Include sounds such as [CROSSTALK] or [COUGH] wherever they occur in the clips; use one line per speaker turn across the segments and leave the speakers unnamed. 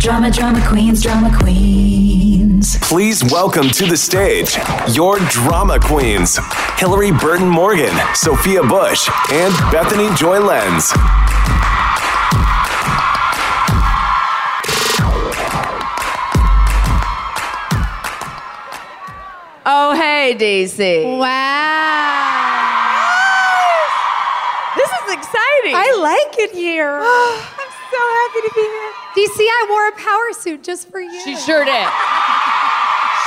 drama, drama queens, drama queens.
Please welcome to the stage your drama queens, Hilarie Burton Morgan, Sophia Bush, and Bethany Joy Lenz.
Oh, hey, DC.
Wow.
This is exciting.
I like it here. [GASPS] I'm so happy to be here. DC, I wore a power suit just for you.
She sure did.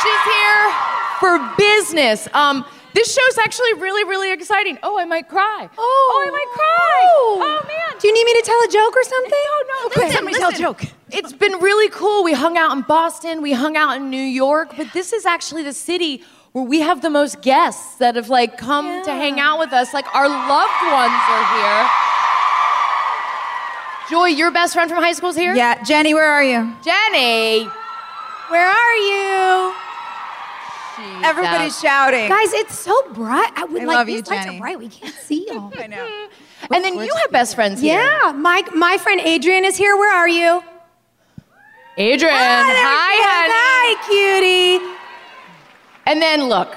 She's here for business. Um, this show's actually really, really exciting. Oh, I might cry.
Oh,
I might cry.
Oh.
Oh, man.
Do you need me to tell a joke or something?
No, no.
Okay.
Listen,
Somebody tell a joke.
It's been really cool. We hung out in Boston, we hung out in New York, but this is actually the city where we have the most guests that have like come to hang out with us. Like our loved ones are here. Joy, your best friend from high school's here?
Yeah, Jenny, where are you?
Jenny.
Where are you?
She's
Everybody's
out.
shouting.
Guys, it's so bright. I would
I
like
love
these
you,
lights
Jenny.
are bright. We can't see [LAUGHS] y'all.
I know. [LAUGHS]
And then you have best friends here.
Yeah, my my friend Adrian is here. Where are you?
Adrian.
Ah, there
Hi,
she is.
honey.
Hi, cutie.
And then look,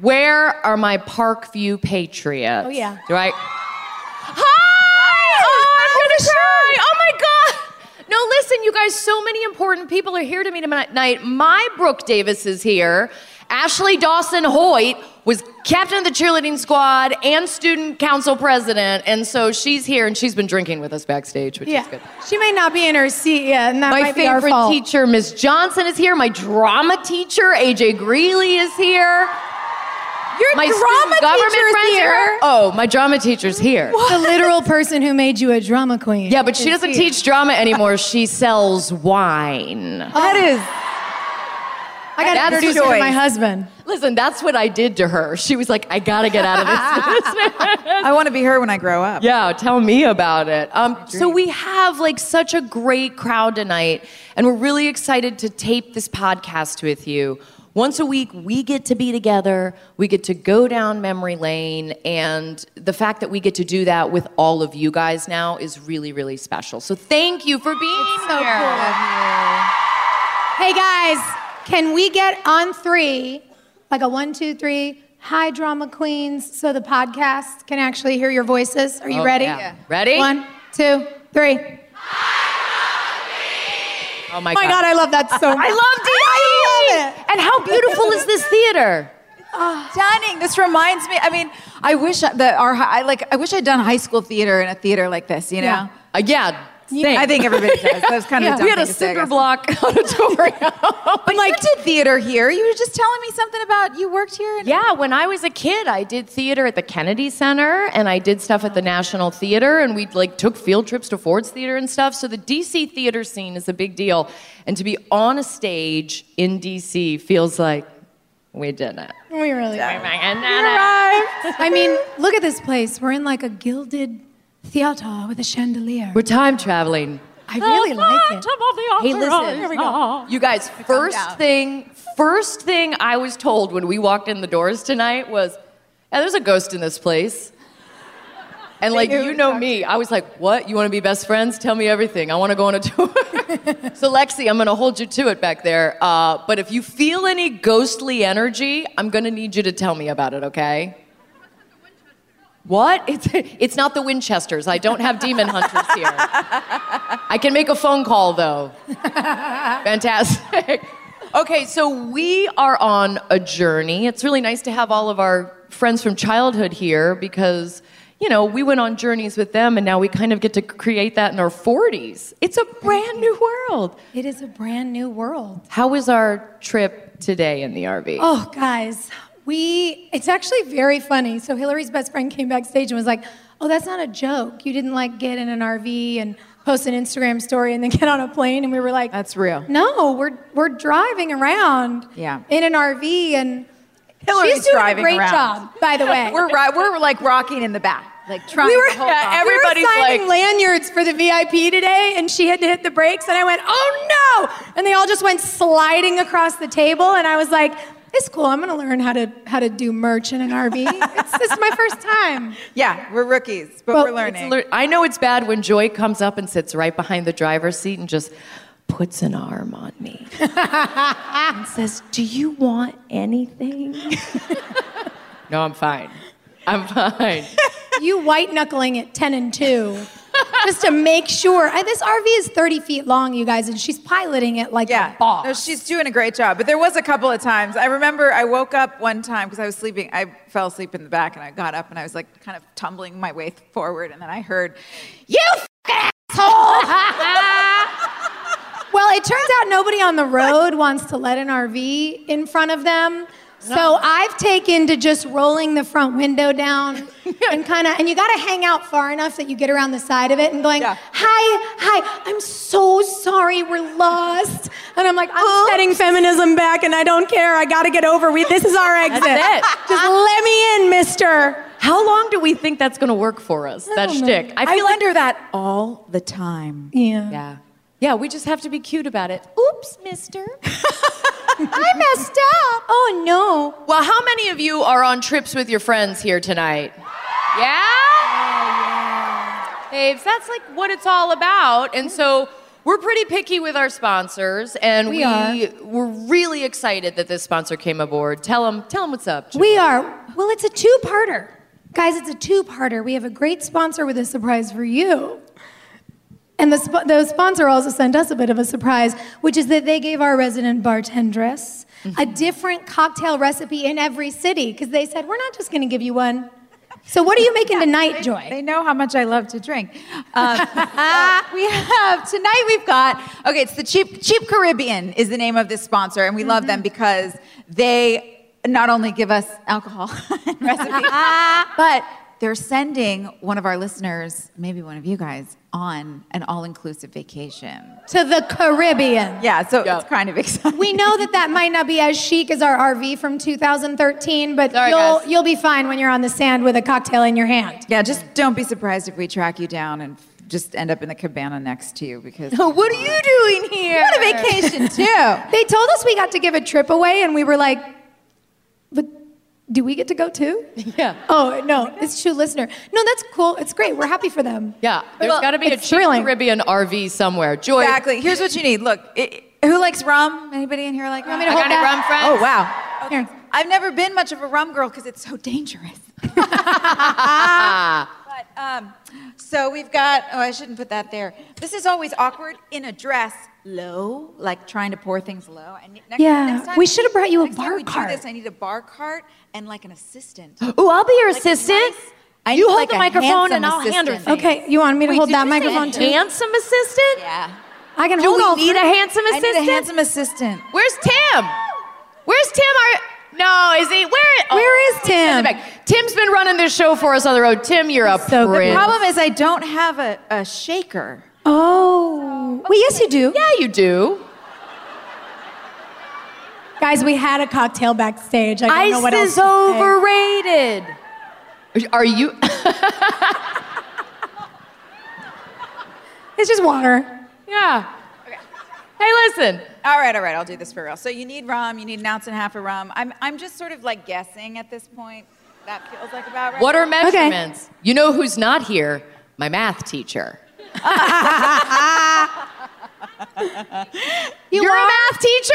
where are my Parkview Patriots?
Oh, yeah.
Do I? Hi! Oh. Oh my God! No, listen, you guys. So many important people are here to me tonight. My Brooke Davis is here. Ashley Dawson Hoyt was captain of the cheerleading squad and student council president, and so she's here and she's been drinking with us backstage, which
Yeah,
is good.
she may not be in her seat yet, and that
My
might be our
favorite
fault.
teacher, Miss Johnson, is here. My drama teacher, AJ Greeley, is here.
Your
My
drama
student government
teacher's
friends are
here.
Oh, my drama teacher's here.
The literal person who made you a drama queen.
Yeah, but she doesn't
here.
teach drama anymore. She sells wine.
That is.
I got to
That's
introduce you to my husband.
Listen, that's what I did to her. She was like, I gotta get out of this. [LAUGHS]
I want to be her when I grow up.
yeah, tell me about it. Um, so we have like such a great crowd tonight, and we're really excited to tape this podcast with you. Once a week, we get to be together. We get to go down memory lane, and the fact that we get to do that with all of you guys now is really, really special. So thank you for being
so
here.
cool. Hey guys, can we get on three, like a one, two, three, hi drama queens, so the podcast can actually hear your voices? Are you
Oh,
ready?
yeah. Ready?
One, two, three.
Oh, oh my, god.
Oh my God, I love that so [LAUGHS] much.
I love DC.
I love it.
And how beautiful is this theater?
stunning. This reminds me. I mean, I wish that our I like. I wish I'd done high school theater in a theater like this. You know.
Yeah.
Uh, yeah. Same.
I think everybody [LAUGHS] does. That was kind of
Yeah.
a dumb
we had a
thing to say, I
cinder
guess.
block [LAUGHS] auditorium.
But like, you did theater here. You were just telling me something about you worked here. And-
Yeah, when I was a kid, I did theater at the Kennedy Center and I did stuff at the National Theater and we like took field trips to Ford's Theater and stuff. So the DC theater scene is a big deal. And to be on a stage in DC feels like we did it.
We really are.
We're
I mean, look at this place. We're in like a gilded theater with a chandelier.
We're time traveling.
I really like it.
Hey, listen. You guys, first
down.
thing, first thing I was told when we walked in the doors tonight was, yeah, there's a ghost in this place. And like, you know me, I was like, what? You want to be best friends? Tell me everything. I want to go on a tour. [LAUGHS] so, Lexi, I'm going to hold you to it back there. Uh, but if you feel any ghostly energy, I'm going to need you to tell me about it, okay? What? [LAUGHS] It's, it's not the Winchesters. I don't have demon hunters here. I can make a phone call though. [LAUGHS] Fantastic. Okay, so we are on a journey. It's really nice to have all of our friends from childhood here because, you know, we went on journeys with them and now we kind of get to create that in our 40s. It's a brand new world.
It is a brand new world.
How was our trip today in the RV?
Oh, guys, we, it's actually very funny. So Hilarie's best friend came backstage and was like, oh, that's not a joke. You didn't like get in an RV and post an Instagram story and then [LAUGHS] get on a plane. And we were like,
That's real.
No, we're, we're driving around
Yeah.
in an RV and
Hilarie's
she's doing
driving
a great
around.
job, by the way. [LAUGHS]
We're. We're like rocking in the back, like trying
we were,
to hold
Yeah, everybody's
we were signing
like-
lanyards for the VIP today, and she had to hit the brakes, and I went, "Oh no!" And they all just went sliding across the table, and I was like, "It's cool. I'm gonna learn how to how to do merch in an RV. [LAUGHS] it's, this is my first time."
Yeah, we're rookies, but we're learning.
Lear- I know it's bad when Joy comes up and sits right behind the driver's seat and just puts an arm on me [LAUGHS] and says, Do you want anything? [LAUGHS] no, I'm fine. I'm fine.
You white knuckling at ten and two, just to make sure. I, this RV is 30 feet long, you guys, and she's piloting it like
yeah,
a boss.
no, she's doing a great job. But there was a couple of times. I remember I woke up one time because I was sleeping. I fell asleep in the back, and I got up and I was like kind of tumbling my way forward, and then I heard, "You asshole!" [LAUGHS]
Well, it turns out nobody on the road wants to let an RV in front of them. So I've taken to just rolling the front window down [LAUGHS] and kind of, and you got to hang out far enough that you get around the side of it and going,
Yeah.
hi, hi, I'm so sorry, we're lost. And I'm like, I'm oh. setting feminism back and I don't care. I got to get over. We, this is our exit.
it. [LAUGHS]
Just let me in, mister.
How long do we think that's going to work for us, that
don't
shtick?
I,
feel like
wonder that all the time.
Yeah.
Yeah. Yeah, we just have to be cute about it. Oops, mister. [LAUGHS] I messed up.
Oh, no.
Well, how many of you are on trips with your friends here tonight? Yeah? Babes, that's like what it's all about. And so we're pretty picky with our sponsors, and
We
we,
are.
we're really excited that this sponsor came aboard. Tell them, tell them what's up.
We are. Well, it's a two parter. Guys, it's a two parter. We have a great sponsor with a surprise for you. And the, sp- the sponsor also sent us a bit of a surprise, which is that they gave our resident bartendress a different cocktail recipe in every city because they said, we're not just going to give you one. So, what are you making tonight, Joy?
They know how much I love to drink. Um, uh, [LAUGHS] we have tonight. We've got okay. It's the cheap Cheap Caribbean is the name of this sponsor, and we love them because they not only give us alcohol [LAUGHS] recipes, [LAUGHS] but they're sending one of our listeners, maybe one of you guys, on an all-inclusive vacation.
to the Caribbean.
Yeah, so
Yeah.
it's kind of exciting.
We know that that might not be as chic as our RV from 2013, but
Sorry,
you'll,
guys.
you'll be fine when you're on the sand with a cocktail in your hand.
yeah, just don't be surprised if we track you down and just end up in the cabana next to you because [LAUGHS]
what are you doing here?
what a vacation too.
They told us we got to give a trip away, and we were like, but do we get to go too? [LAUGHS]
Yeah.
Oh, no, it's true listener. No, that's cool. It's great. We're happy for them.
Yeah, there's
Well,
got to be a
it's
cheap
thrilling.
Caribbean RV somewhere. Joy,
Exactly. Here's what you need. Look, it, who likes rum? Anybody in here like rum?
me to
I
hold
got any
that?
rum friends?
Oh wow.
Here.
I've never been much of a rum girl because it's so dangerous. but [LAUGHS] [LAUGHS] But um, so we've got. Oh, I shouldn't put that there. This is always awkward in a dress, low, like trying to pour things low. And next,
Yeah,
next time
we should have brought you a bar
we do
cart.
this, I need a bar cart and like an assistant.
Ooh, I'll be your
Like
assistant.
nice- I
you
need
hold
like
the
a
microphone and
handsome
I'll hand her
assistant.
things.
Okay, you want me to
Wait,
hold
did
that
you say
microphone too?
Handsome assistant?
Yeah.
I can
Do
hold all
we need a
three.
handsome
I need a handsome assistant.
Where's Tim? Where's Tim? Are no, is he? Where? oh,
Where is
he's in
Tim?
back. Tim's been running this show for us on the road. Tim, you're a
So good.
prince.
The problem is I don't have a, a shaker.
Oh. Well, yes, you do.
yeah, you do.
Guys, we had a cocktail backstage. I don't
Ice
know what else
is
to say.
overrated. Are you? [LAUGHS]
It's just water.
yeah. Hey, listen.
All right, all right, I'll do this for real. So you need rum, you need an ounce and a half of rum. I'm, I'm just sort of like guessing at this point. That feels like about right.
What are measurements? You know who's not here? My math teacher. [LAUGHS] [LAUGHS]
You
You're
are?
a math teacher?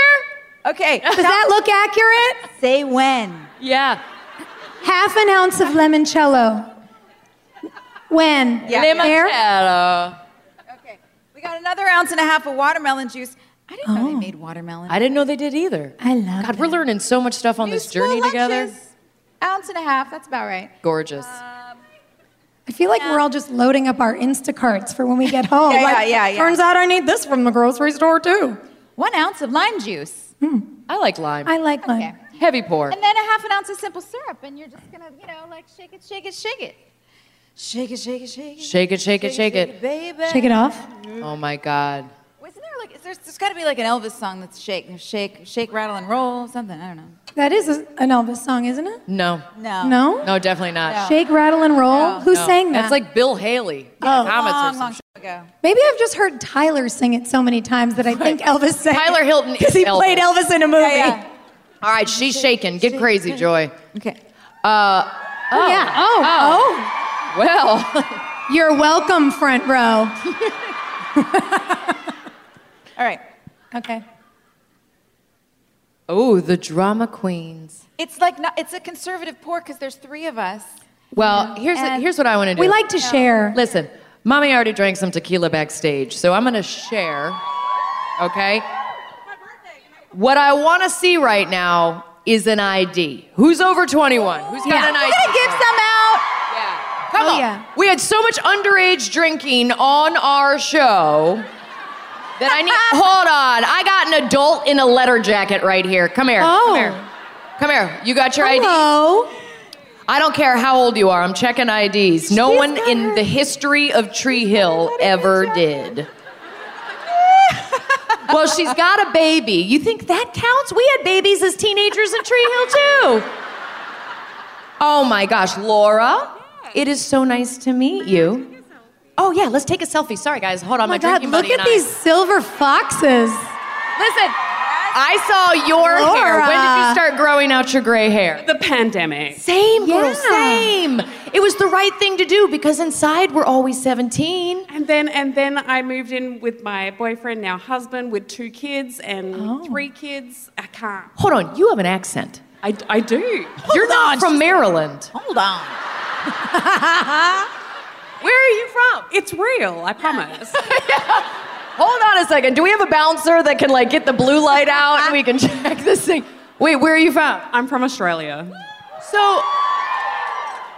Okay, [LAUGHS]
Does that look accurate?
say when.
Yeah.
Half an ounce of limoncello. When?
Yeah.
Limoncello.
Okay, we got another ounce and a half of watermelon juice. I didn't know they oh. made watermelon.
I didn't know they did either.
I love
God, we're
that.
learning so much stuff on
New
this
school
journey together.
lunches. Ounce and a half, that's about right.
Gorgeous.
Um, I feel like we're all just loading up our Instacarts for when we get [LAUGHS] home.
Yeah, yeah,
Like,
yeah, yeah.
Turns out I need this from the grocery store too.
One ounce of lime juice. Hmm.
I like lime.
I like lime.
Okay.
Heavy pour.
And then a half an ounce of simple syrup, and you're just gonna, you know, like shake it, shake it, shake it. Shake it, shake it, shake it.
Shake it, shake it, shake it.
baby.
Shake it off.
Oh my God.
Wasn't there like, is there, there's got to be like an Elvis song that's shake, shake, shake, rattle, and roll, something. I don't know.
That is a, an Elvis song, isn't it?
No.
No.
No?
No, definitely not.
Shake, rattle, and roll.
No.
Who
No.
sang that?
That's like Bill Haley.
Oh.
Comets or
Long,
some
long
shit.
time ago.
Maybe I've just heard Tyler sing it so many times that I think Elvis sang
Tyler
it.
Hilton
because
is
he played
Elvis.
Elvis in a movie.
Yeah, yeah.
All right, she's shaking. Get crazy, Joy.
Okay.
Uh,
Oh, yeah. Oh,
well.
oh. You're welcome, front row. [LAUGHS]
All right.
Okay.
oh, the drama queens.
It's like not, it's a conservative pour because there's three of us.
Well, here's
And-
here's what I want to do.
We like to share.
Listen, mommy already drank some tequila backstage, so I'm going to share. Okay? What I want to see right now is an ID. Who's over 21? Who's got
Yeah.
an
We're
ID?
gonna give some out.
Yeah. Come
Oh,
on.
yeah.
We had so much underage drinking on our show that I need. [LAUGHS] hold on. I got an adult in a letter jacket right here. Come here.
Oh.
Come here. Come here. You got your ID? I don't care how old you are. I'm checking IDs. No
She's
one in
her-
the history of Tree Hill ever did. [LAUGHS] [LAUGHS] well, she's got a baby. You think that counts? We had babies as teenagers in Tree Hill too. Oh my gosh, Laura. It is so nice to meet you. Oh yeah, let's take a selfie. Sorry guys, hold on.
Oh my
my
God,
drinking
look at
I-
these silver foxes.
Listen, I saw your hair. When did you start growing out your gray hair?
The pandemic.
Same, girl,
Yeah.
same. It was the right thing to do because inside we're always 17.
And then and then I moved in with my boyfriend, now husband, with two kids and oh. three kids. I can't.
Hold on, you have an accent.
I, I do.
You're not from Maryland.
Hold on. [LAUGHS]
Where are you from?
It's real, I promise. [LAUGHS]
Hold on a second. Do we have a bouncer that can like get the blue light out and we can [LAUGHS] check this thing? Wait, where are you from?
I'm from Australia.
So,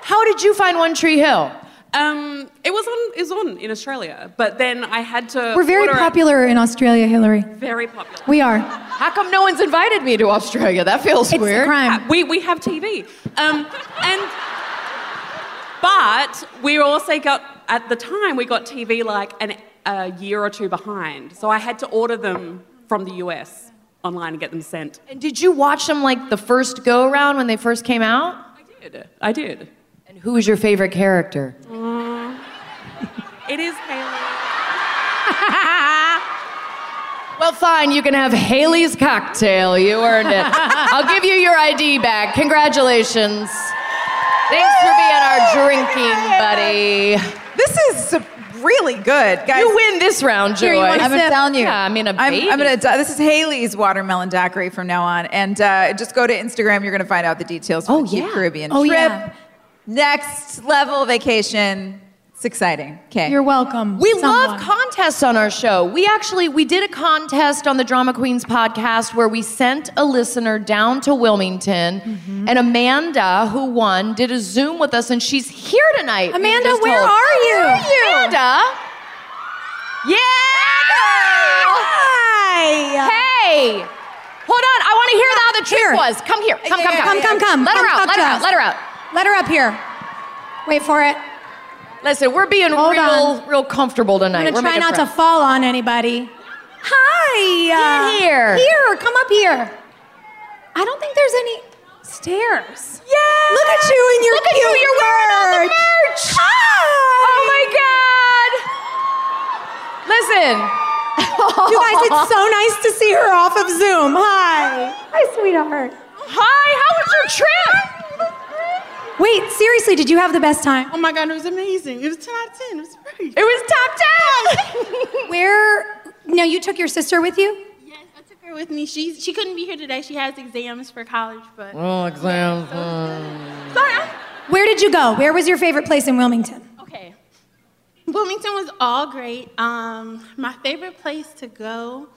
how did you find One Tree Hill?
Um, it was on it was on in Australia, but then I had to.
We're very
order it-
popular in Australia, Hilarie.
Very popular.
We are.
How come no one's invited me to Australia? That feels
It's
weird.
a crime.
We we have TV. Um, and but we also got at the time we got TV like an, a year or two behind, so I had to order them from the US online and get them sent.
And did you watch them like the first go around when they first came out?
I did. I did.
And who was your favorite character? [LAUGHS]
It is Haley. [LAUGHS]
Well, fine, you can have Haley's cocktail. You earned it. [LAUGHS] I'll give you your ID back. Congratulations. Thanks for being our drinking buddy.
This is really good, guys.
You win this round, Joy.
Here, you want a
I'm
sip?
telling you.
Yeah, I mean, a
I'm,
baby.
I'm gonna. This is Haley's watermelon daiquiri from now on, and uh, just go to Instagram. You're gonna find out the details. For
Oh,
the Cheap
yeah.
Caribbean
Oh,
trip.
yeah.
Next level vacation. It's exciting. Okay.
You're welcome.
We
someone.
love contests on our show. We actually we did a contest on the Drama Queens podcast where we sent a listener down to Wilmington,
Mm-hmm.
and Amanda, who won, did a Zoom with us, and she's here tonight.
Amanda, where
told.
are you?
Where are you? Amanda. Yeah.
Hi.
Hold on. I want to hear how the
Here.
was. Come here. Come, come,
Come, come, come.
Let her out. Let her out. Let her out.
Let her up here. Wait for it.
Listen, we're being real, real comfortable tonight.
I'm gonna try not to fall on anybody. Hi.
Uh, Get here.
Here. Come up here. I don't think there's any stairs.
Yeah.
Look at you in your
Look at you.
cute
You're wearing all the
merch.
merch.
Hi.
Oh my God. Listen. [LAUGHS]
You guys, it's so nice to see her off of Zoom. Hi. Hi, sweetheart.
Hi. How was your trip?
Wait, seriously, did you have the best time?
Oh my god, it was amazing. It was 10 out of 10. It was great.
It was top 10. [LAUGHS]
Where? No, you took your sister with you?
Yes, I took her with me. She's, she couldn't be here today. She has exams for college, but.
oh, exams.
Sorry, I'm-
Where did you go? Where was your favorite place in Wilmington?
Okay. Wilmington was all great. Um, my favorite place to go,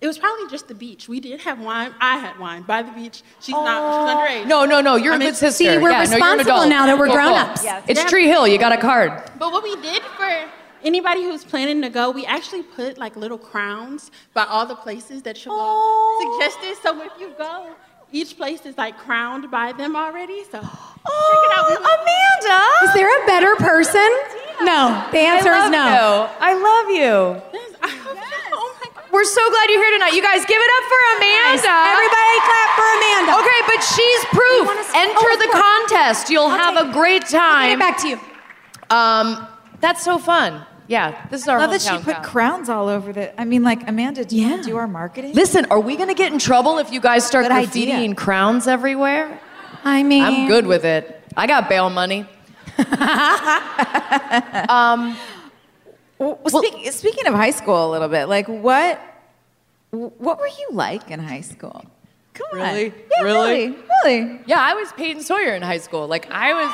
it was probably just the beach. We did have wine. I had wine by the beach. She's not, she's underage.
No, no, no. You're a
I mean,
good sister.
See, we're
Yeah, no, you're an
responsible
adult.
now that we're
Cool, cool.
grown-ups.
Yes.
It's
Yeah.
Tree Hill. You got a card.
But what we did for anybody who's planning to go, we actually put like little crowns by all the places that Siobhan suggested. So if you go, each place is like crowned by them already. So check it out. We [GASPS]
Amanda.
Is there a better person? No. The answer is no.
You. I love you.
Yes, I hope so. Oh my God.
We're so glad you're here tonight. You guys give it up for Amanda.
Everybody clap for Amanda.
Okay, but she's proof. Enter
oh,
the
course.
contest. You'll have a great
Get
time.
it back to you.
Um, that's so fun. Yeah, this is our
love that she put
crowd.
crowns all over the. I mean, like Amanda, do you want
Yeah.
to do our marketing?
Listen, are we gonna get in trouble if you guys start
Good
graffitiing
idea.
crowns everywhere?
I mean,
I'm good with it. I got bail money. [LAUGHS]
Um, well, speak, speaking of high school, a little bit, like what, what were you like in high school? Come on,
Really?
Yeah,
Really?
really, really.
Yeah, I was Peyton Sawyer in high school. Like I was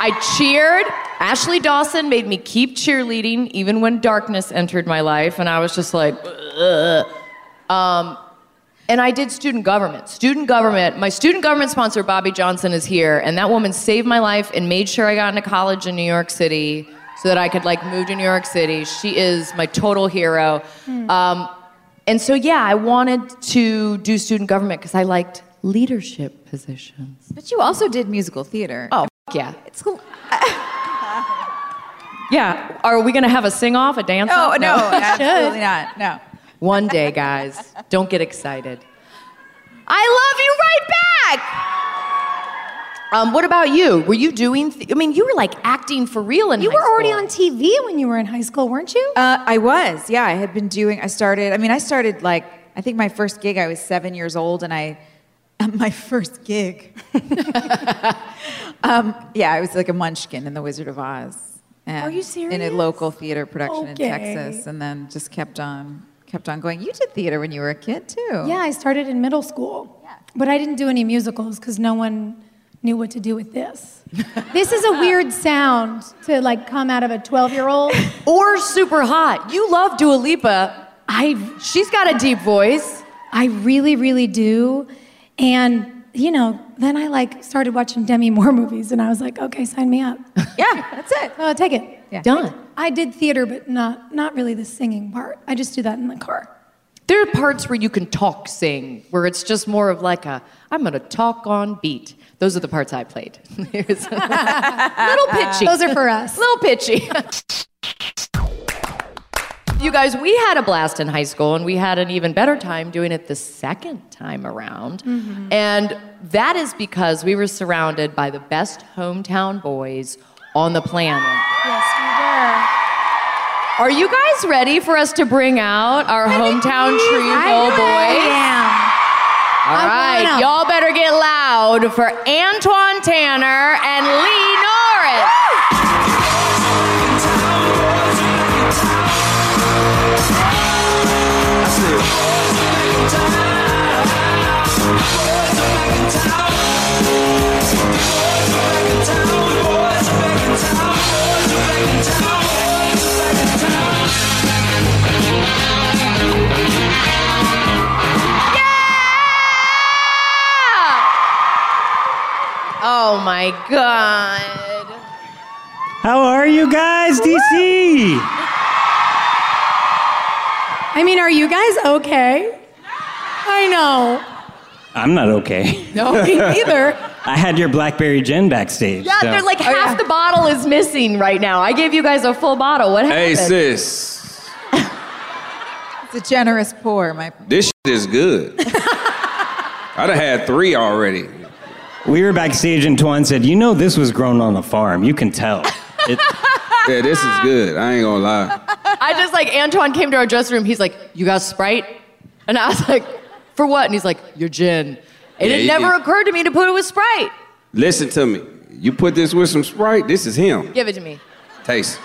I cheered. Ashley Dawson made me keep cheerleading even when darkness entered my life and I was just like Ugh. um and I did student government. Student government, my student government sponsor, Bobby Johnson, is here, and that woman saved my life and made sure I got into college in New York City so that I could like move to New York City. She is my total hero. Um, and so, yeah, I wanted to do student government because I liked leadership positions.
But you also did musical theater.
Oh, yeah.
it's cool. [LAUGHS]
Yeah. Are we going to have a sing off, a dance
No,
off?
no, no [LAUGHS] absolutely not. No.
One day, guys. Don't get excited. I love you right back. Um, what about you? Were you doing? Th- I mean, you were like acting for real in
you were already on TV when you were in high school, weren't you?
Uh, I was, yeah. I had been doing. I started. I mean, I started like. I think my first gig. I was seven years old, and I. My first gig. [LAUGHS] um, yeah, I was like a munchkin in The Wizard of Oz. And
Are you serious?
In a local theater production
Okay.
in Texas, and then just kept on, kept on going. You did theater when you were a kid too.
Yeah, I started in middle school. yeah. But I didn't do any musicals because no one knew what to do with this. this is a [LAUGHS] weird sound to like come out of a 12 year old. [LAUGHS]
or super hot. You love Dua Lipa.
I,
She's got a deep voice.
I really, really do. And, you know, then I like started watching Demi Moore [LAUGHS] movies and I was like, okay, sign me up. [LAUGHS]
yeah, that's it.
Oh, take it.
Yeah.
Done.
I did theater, but not, not really the singing part. I just do that in the car.
There are parts where you can talk sing, where it's just more of like a, I'm going to talk on beat. Those are the parts I played. It was a little pitchy.
Those are for us.
little pitchy. [LAUGHS] you guys, we had a blast in high school, and we had an even better time doing it the second time around. And that is because we were surrounded by the best hometown boys on the planet.
Yes, we were.
Are you guys ready for us to bring out our hometown Tree Hill boys?
Yeah.
All
I
right, y'all better get loud for Antwon Tanner and Lee Oh my God.
How are you guys, DC?
I mean, are you guys okay? I know.
I'm not okay.
No, me neither.
I had your blackberry gin backstage.
Yeah,
so-
they're like oh, half the bottle is missing right now. I gave you guys a full bottle. What happened?
Hey, sis, [LAUGHS]
It's a generous pour, my.
this shit is good. [LAUGHS] I'd have had three already.
We were backstage and Twan said, "You know this was grown on a farm. You can tell." [LAUGHS] It,
Yeah, this is good. I ain't gonna lie.
I just like Antwon came to our dressing room. He's like, "You got Sprite?" And I was like, "For what?" And he's like, "Your gin." And
Yeah,
it never
did.
occurred to me to put it with Sprite.
Listen to me. You put this with some Sprite, this is him.
Give it to me.
Taste.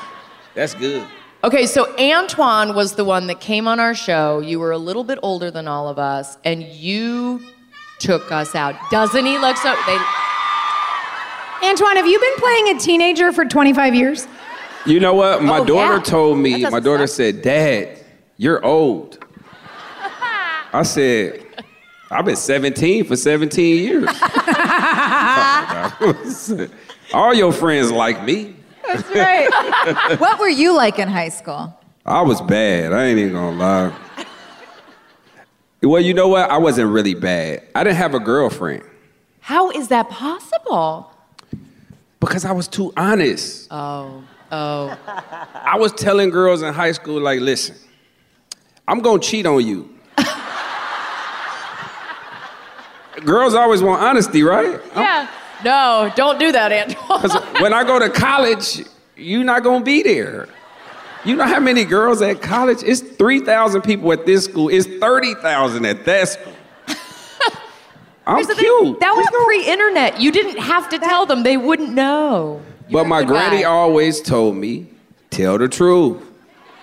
That's good.
Okay, so Antwon was the one that came on our show. You were a little bit older than all of us, and you took us out. Doesn't he look so? They, [LAUGHS]
Antwon, have you been playing a teenager for 25 years?
You know what? My
Oh,
daughter
yeah.
told me, my daughter
suck.
said, Dad, you're old. [LAUGHS] I said, I've been 17 for 17 years. [LAUGHS] All your friends like me.
That's right. what were you like in high school?
I was bad. I ain't even gonna lie. Well, you know what? I wasn't really bad. I didn't have a girlfriend
how is that possible?
because I was too honest.
Oh, oh.
I was telling girls in high school, like, listen, I'm gonna cheat on you. [LAUGHS] girls always want honesty, right?
Yeah. No, don't do that,
Antwon. [LAUGHS] When I go to college, you're not gonna be there. You know how many girls at college? It's 3,000 people at this school. It's 30,000 at that school. [LAUGHS] I'm
Here's
cute.
thing, that was pre-internet. You didn't have to tell them; they wouldn't know.
but my granny
guy.
always told me, tell the truth.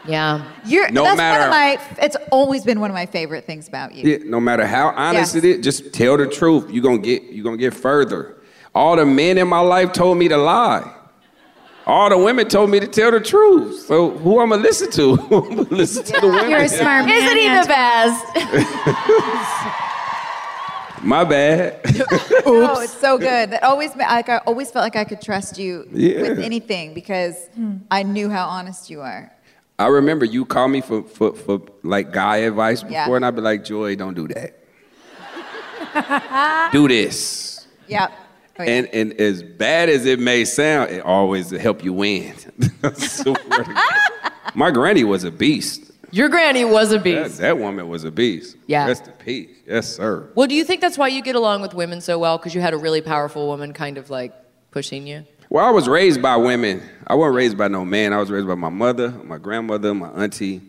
Yeah.
You're,
No
that's
matter-
one of my. It's always been one of my favorite things about you.
Yeah, no matter how honest
Yes.
it is, just tell the truth. You're gonna get you're gonna get further. All the men in my life told me to lie. All the women told me to tell the truth. So who I'm gonna listen to? [LAUGHS] I'm gonna listen to the women. [LAUGHS]
You're a smart man.
Isn't he the best? [LAUGHS]
My bad.
Oh, it's so good. That always like I always felt like I could trust you
Yeah.
with anything because hmm. I knew how honest you are.
I remember you called me for, for, for like guy advice before,
Yeah.
and I'd be like, Joy, don't do that. do this.
Yep. Oh, yeah.
And and as bad as it may sound, it always help you win. [LAUGHS] I swear to God. My granny was a beast.
Your granny was a
That,
beast.
that woman was a beast.
Yeah.
Rest in peace. Yes, sir.
Well, do you think that's why you get along with women so well? Because you had a really powerful woman kind of like pushing you.
Well, I was raised by women. I wasn't raised by no man. I was raised by my mother, my grandmother, my auntie.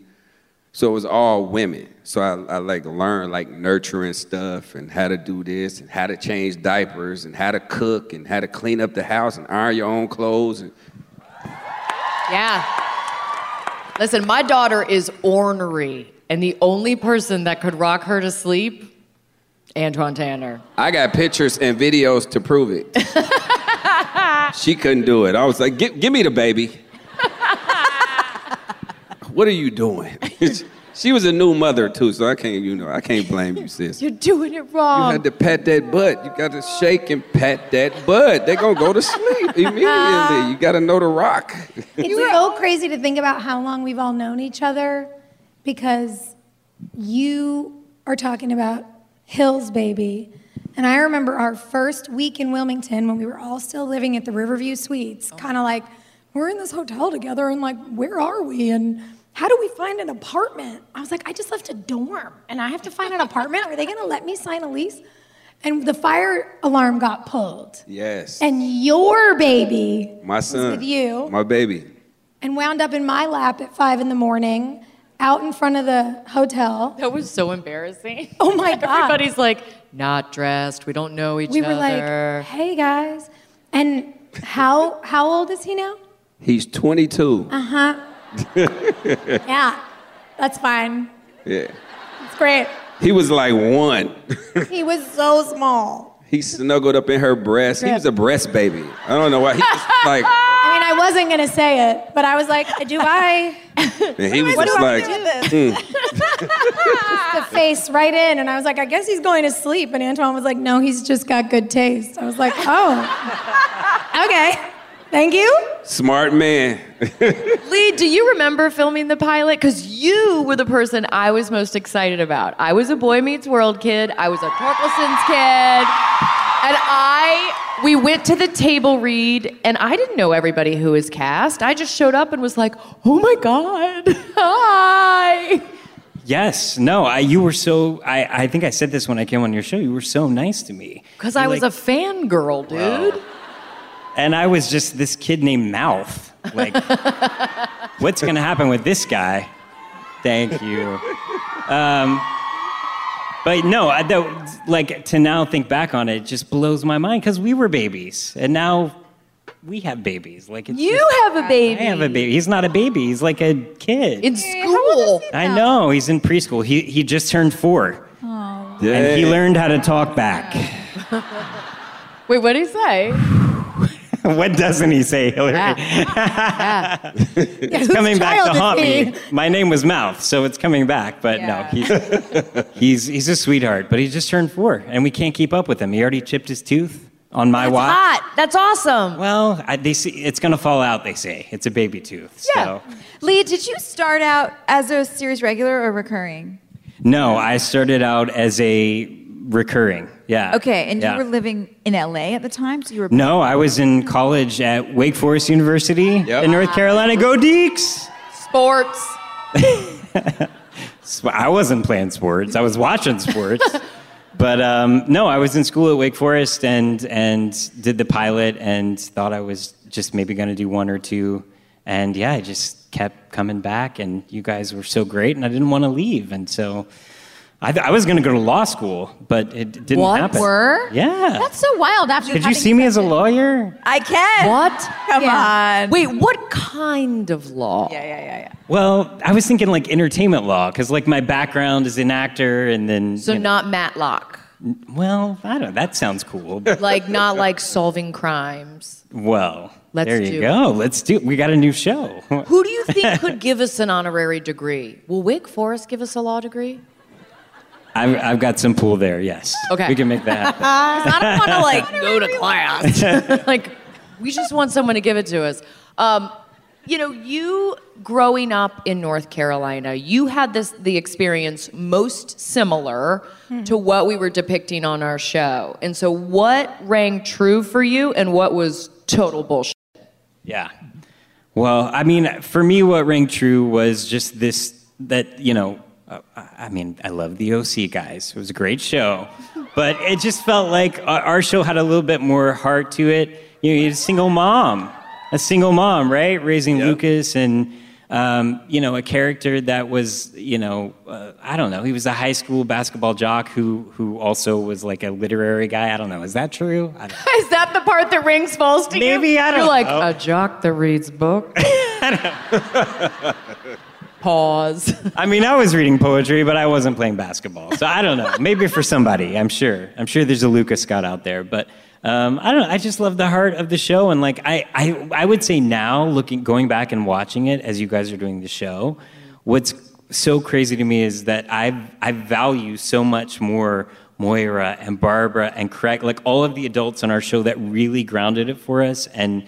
So it was all women. So I, I like learned like nurturing stuff and how to do this and how to change diapers and how to cook and how to clean up the house and iron your own clothes. And
Yeah. Listen, my daughter is ornery, and the only person that could rock her to sleep, Antwon Tanner.
I got pictures and videos to prove it. [LAUGHS] she couldn't do it. I was like, give, give me the baby. What are you doing? [LAUGHS] [LAUGHS] she was a new mother too, so I can't, you know, I can't blame you, sis.
You're doing it wrong.
You
wrong.
had to pat that butt. You got to shake and pat that butt. They're going to go to sleep [LAUGHS] immediately. Uh, you got to know the rock.
It's so crazy to think about how long we've all known each other because you are talking about Hills Baby. And I remember our first week in Wilmington when we were all still living at the Riverview Suites, kind of like, we're in this hotel together and like, where are we? And how do we find an apartment? I was like, I just left a dorm and I have to find an apartment. Are they gonna let me sign a lease? And the fire alarm got pulled.
Yes.
And your baby
my son.
with you.
My baby.
and wound up in my lap at five in the morning, out in front of the hotel.
That was so embarrassing.
Oh my [LAUGHS] God.
Everybody's like, not dressed. We don't know each other.
we
other.
were like, "Hey guys," and how how old is he now?
He's 22.
Uh huh. [LAUGHS] yeah, that's fine.
Yeah.
It's great.
He was like one.
He was so small.
he snuggled up in her breast. He was a breast baby. I don't know why. He was like, [LAUGHS]
I mean, I wasn't gonna say it, but I was like, "Do I?" [LAUGHS]
and he was
What
just
do I
like,
do with
mm.
the face right in. And I was like, I guess he's going to sleep. And Antwon was like, no, he's just got good taste. I was like, oh, okay. Thank you.
Smart man. [LAUGHS]
Lee, do you remember filming the pilot? Because you were the person I was most excited about. I was a Boy Meets World kid. I was a Torkelson's kid. And I, we went to the table read, and I didn't know everybody who was cast. I just showed up and was like, oh my God, [LAUGHS] hi.
Yes, no, I, you were so. I, I think I said this when I came on your show. You were so nice to me.
Because I was
like-
a fangirl, dude.
And I was just this kid named Mouth. Like, [LAUGHS] what's going to happen with this guy? Thank you. Um, but no, I, that, like to now think back on it, it just blows my mind because we were babies, and now we have babies. Like it's
You
just-
have a baby.
I have a baby. He's not a baby. He's like a kid.
In school.
I know. He's in preschool. He he just turned four, and he learned how to talk back.
Wait, what did he say? [LAUGHS] [LAUGHS]
what doesn't he say, Hilarie? Ah. [LAUGHS] Ah. it's coming back to haunt
he?
me. My name was Mouth, so it's coming back. But
Yeah.
no, he's, he's he's a sweetheart. But he just turned four, and we can't keep up with him. He already chipped his tooth on my watch.
Hot. That's awesome.
Well, I, they see, it's gonna fall out. They say it's a baby tooth.
Yeah.
So
Lee, did you start out as a series regular or recurring?
no, I started out as a recurring. Yeah.
Okay, and
Yeah.
you were living in LA at the time, so you were.
No, I was in college at Wake Forest University
Yep.
in North Carolina. Go Deacs!
Sports. [LAUGHS]
I wasn't playing sports. I was watching sports. [LAUGHS] but um, no, I was in school at Wake Forest and and did the pilot and thought I was just maybe going to do one or two. And yeah, I just kept coming back, and you guys were so great, and I didn't want to leave, and so. I, th- I was going to go to law school, but it didn't
What?
happen.
Were?
Yeah.
That's so wild. After
Could you see me as a lawyer?
I can.
What?
Come on.
Wait, what kind of law?
Yeah, yeah, yeah, yeah.
Well, I was thinking like entertainment law, because like my background is an actor, and then
So
you know-
not Matlock.
well, I don't. know. That sounds cool. [LAUGHS]
Like not like solving crimes.
Well,
Let's
there you
do
go. Let's do. It. We got a new show.
Who do you think [LAUGHS] could give us an honorary degree? Will Wake Forest give us a law degree?
I've, I've got some pool there. Yes.
Okay.
We can make that [LAUGHS] happen.
I don't want to like [LAUGHS] go to class. [LAUGHS] like we just want someone to give it to us. Um, you know, you growing up in North Carolina, you had this the experience most similar to what we were depicting on our show. And so what rang true for you and what was total bullshit?
yeah. Well, I mean, for me, what rang true was just this that you know. Uh, I I mean, I love the OC guys. It was a great show, but it just felt like our our show had a little bit more heart to it. You know, you had a single mom, a single mom, right, raising Lucas, and um, you know, a character that was, you know, uh, I don't know. He was a high school basketball jock who who also was like a literary guy. I don't know. Is that true? I don't [LAUGHS]
Is that the part that rings false to you?
Maybe, I don't
You're like
know.
a jock that reads books. [LAUGHS] [LAUGHS] Pause. [LAUGHS]
I mean, I was reading poetry, but I wasn't playing basketball. So I don't know. Maybe for somebody, I'm sure. I'm sure there's a Lucas Scott out there. But um, I don't know. I just love the heart of the show. And like, I, I, I would say now, looking, going back and watching it as you guys are doing the show, what's so crazy to me is that I, I value so much more Moira and Barbara and Craig, like all of the adults on our show that really grounded it for us. And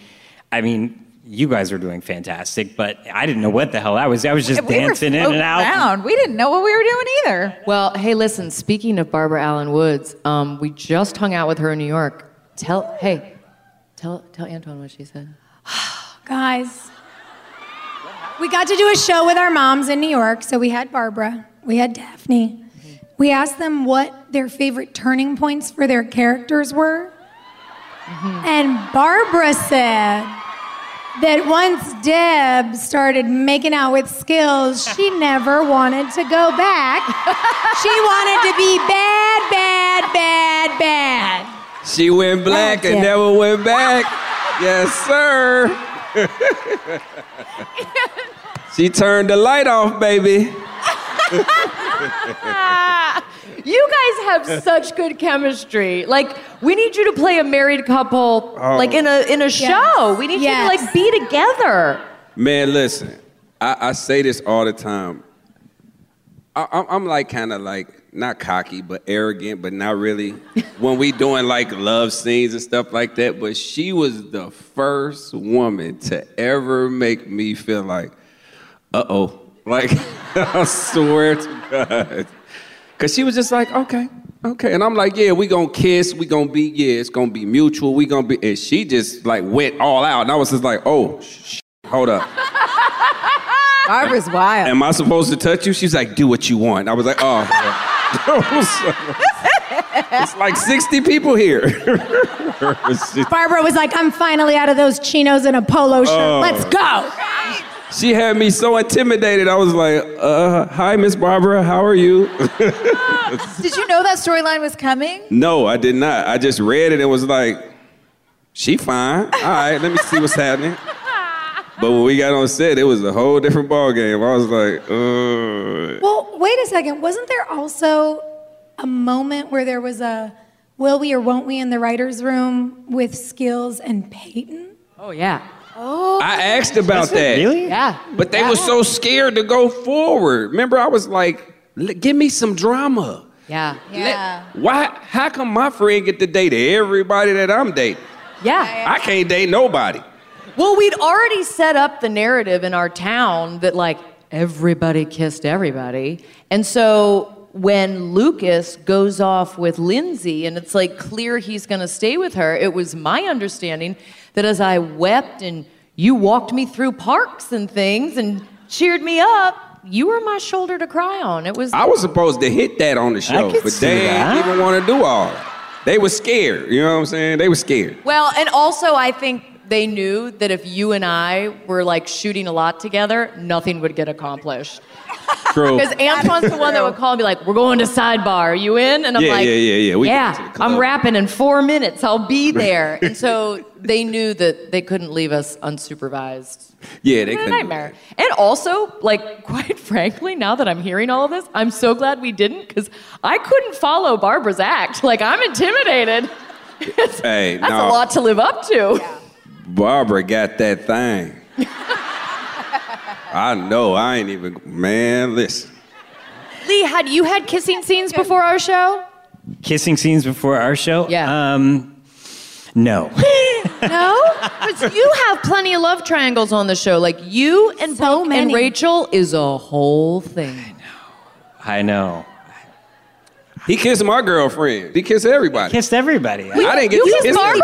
I mean, you guys were doing fantastic, but I didn't know what the hell I was. I was just
we
dancing in and out.
around. We didn't know what we were doing either.
Well, hey, listen. Speaking of Barbara Alyn Woods, um, we just hung out with her in New York. Tell, hey, tell, tell Antwon what she said. [SIGHS]
Guys, we got to do a show with our moms in New York. So we had Barbara, we had Daphne. We asked them what their favorite turning points for their characters were. And Barbara said that once Deb started making out with Skills, she never wanted to go back. She wanted to be bad, bad, bad, bad.
She went black
That's
and
it.
never went back. Yes, sir. [LAUGHS] she turned the light off, baby. [LAUGHS]
You guys have such good chemistry. Like, we need you to play a married couple,
Oh.
like in a in a show. We need you to like be together.
Man, listen, I, I say this all the time. I, I'm- I'm like kind of like not cocky, but arrogant, but not really. [LAUGHS] when we doing like love scenes and stuff like that, but she was the first woman to ever make me feel like, uh oh, like [LAUGHS] I swear to God, because she was just like, okay, okay, and I'm like, yeah, we gonna kiss, we gonna be, yeah, it's gonna be mutual, we gonna be, and she just like went all out, and I was just like, oh, sh- hold up.
Barbara's wild.
Am I supposed to touch you? She's like, do what you want. I was like, oh. [LAUGHS] it's like 60 people here. [LAUGHS]
Barbara was like, I'm finally out of those chinos and a polo shirt.
Oh.
Let's go.
She had me so intimidated. I was like, uh, hi, Miss Barbara, how are you? [LAUGHS]
Did you know that storyline was coming?
no, I did not. I just read it and was like, she fine. All right, let me see what's happening. But when we got on set, it was a whole different ball game. I was like, uh.
Well, wait a second. Wasn't there also a moment where there was a will we or won't we in the writer's room with Skills and Peyton?
Oh yeah.
Oh.
I asked about that.
Really?
Yeah.
But they were so scared to go forward. Remember, I was like, give me some drama.
Yeah.
Yeah.
Why? How come my friend get to date everybody that I'm dating?
Yeah.
I can't date nobody.
Well, we'd already set up the narrative in our town that like everybody kissed everybody. And so when Lucas goes off with Lindsay and it's like clear he's going to stay with her, it was my understanding that as I wept and you walked me through parks and things and cheered me up, you were my shoulder to cry on. It was
I was supposed to hit that on the show, but
see
they
that.
didn't even want to do all that. They were scared. You know what I'm saying? They were scared.
Well, and also I think they knew that if you and I were like shooting a lot together, nothing would get accomplished.
True.
Because Antwon's the one that would call and be like, "We're going to sidebar. Are you in?" And I'm
Yeah,
like,
yeah, yeah, yeah. We
yeah,
get to the club."
I'm rapping in four minutes. I'll be there." and so [LAUGHS] they knew that they couldn't leave us unsupervised.
Yeah, they
What a
couldn't.
nightmare. And also, like, [LAUGHS] quite frankly, now that I'm hearing all of this, I'm so glad we didn't because I couldn't follow Barbara's act. Like, I'm intimidated. [LAUGHS]
Hey,
That's
no.
a lot to live up to.
Barbara got that thing. I know. I ain't even. Man, listen.
Lee, had you had kissing scenes before our show?
Kissing scenes before our show?
Yeah.
Um, no. [LAUGHS]
No, but you have plenty of love triangles on the show. Like you and
So
Brooke and. Rachel is a whole thing.
I know. I know.
He kissed my girlfriend. He kissed everybody.
Kissed everybody.
I didn't get
You
to
kissed
kiss her.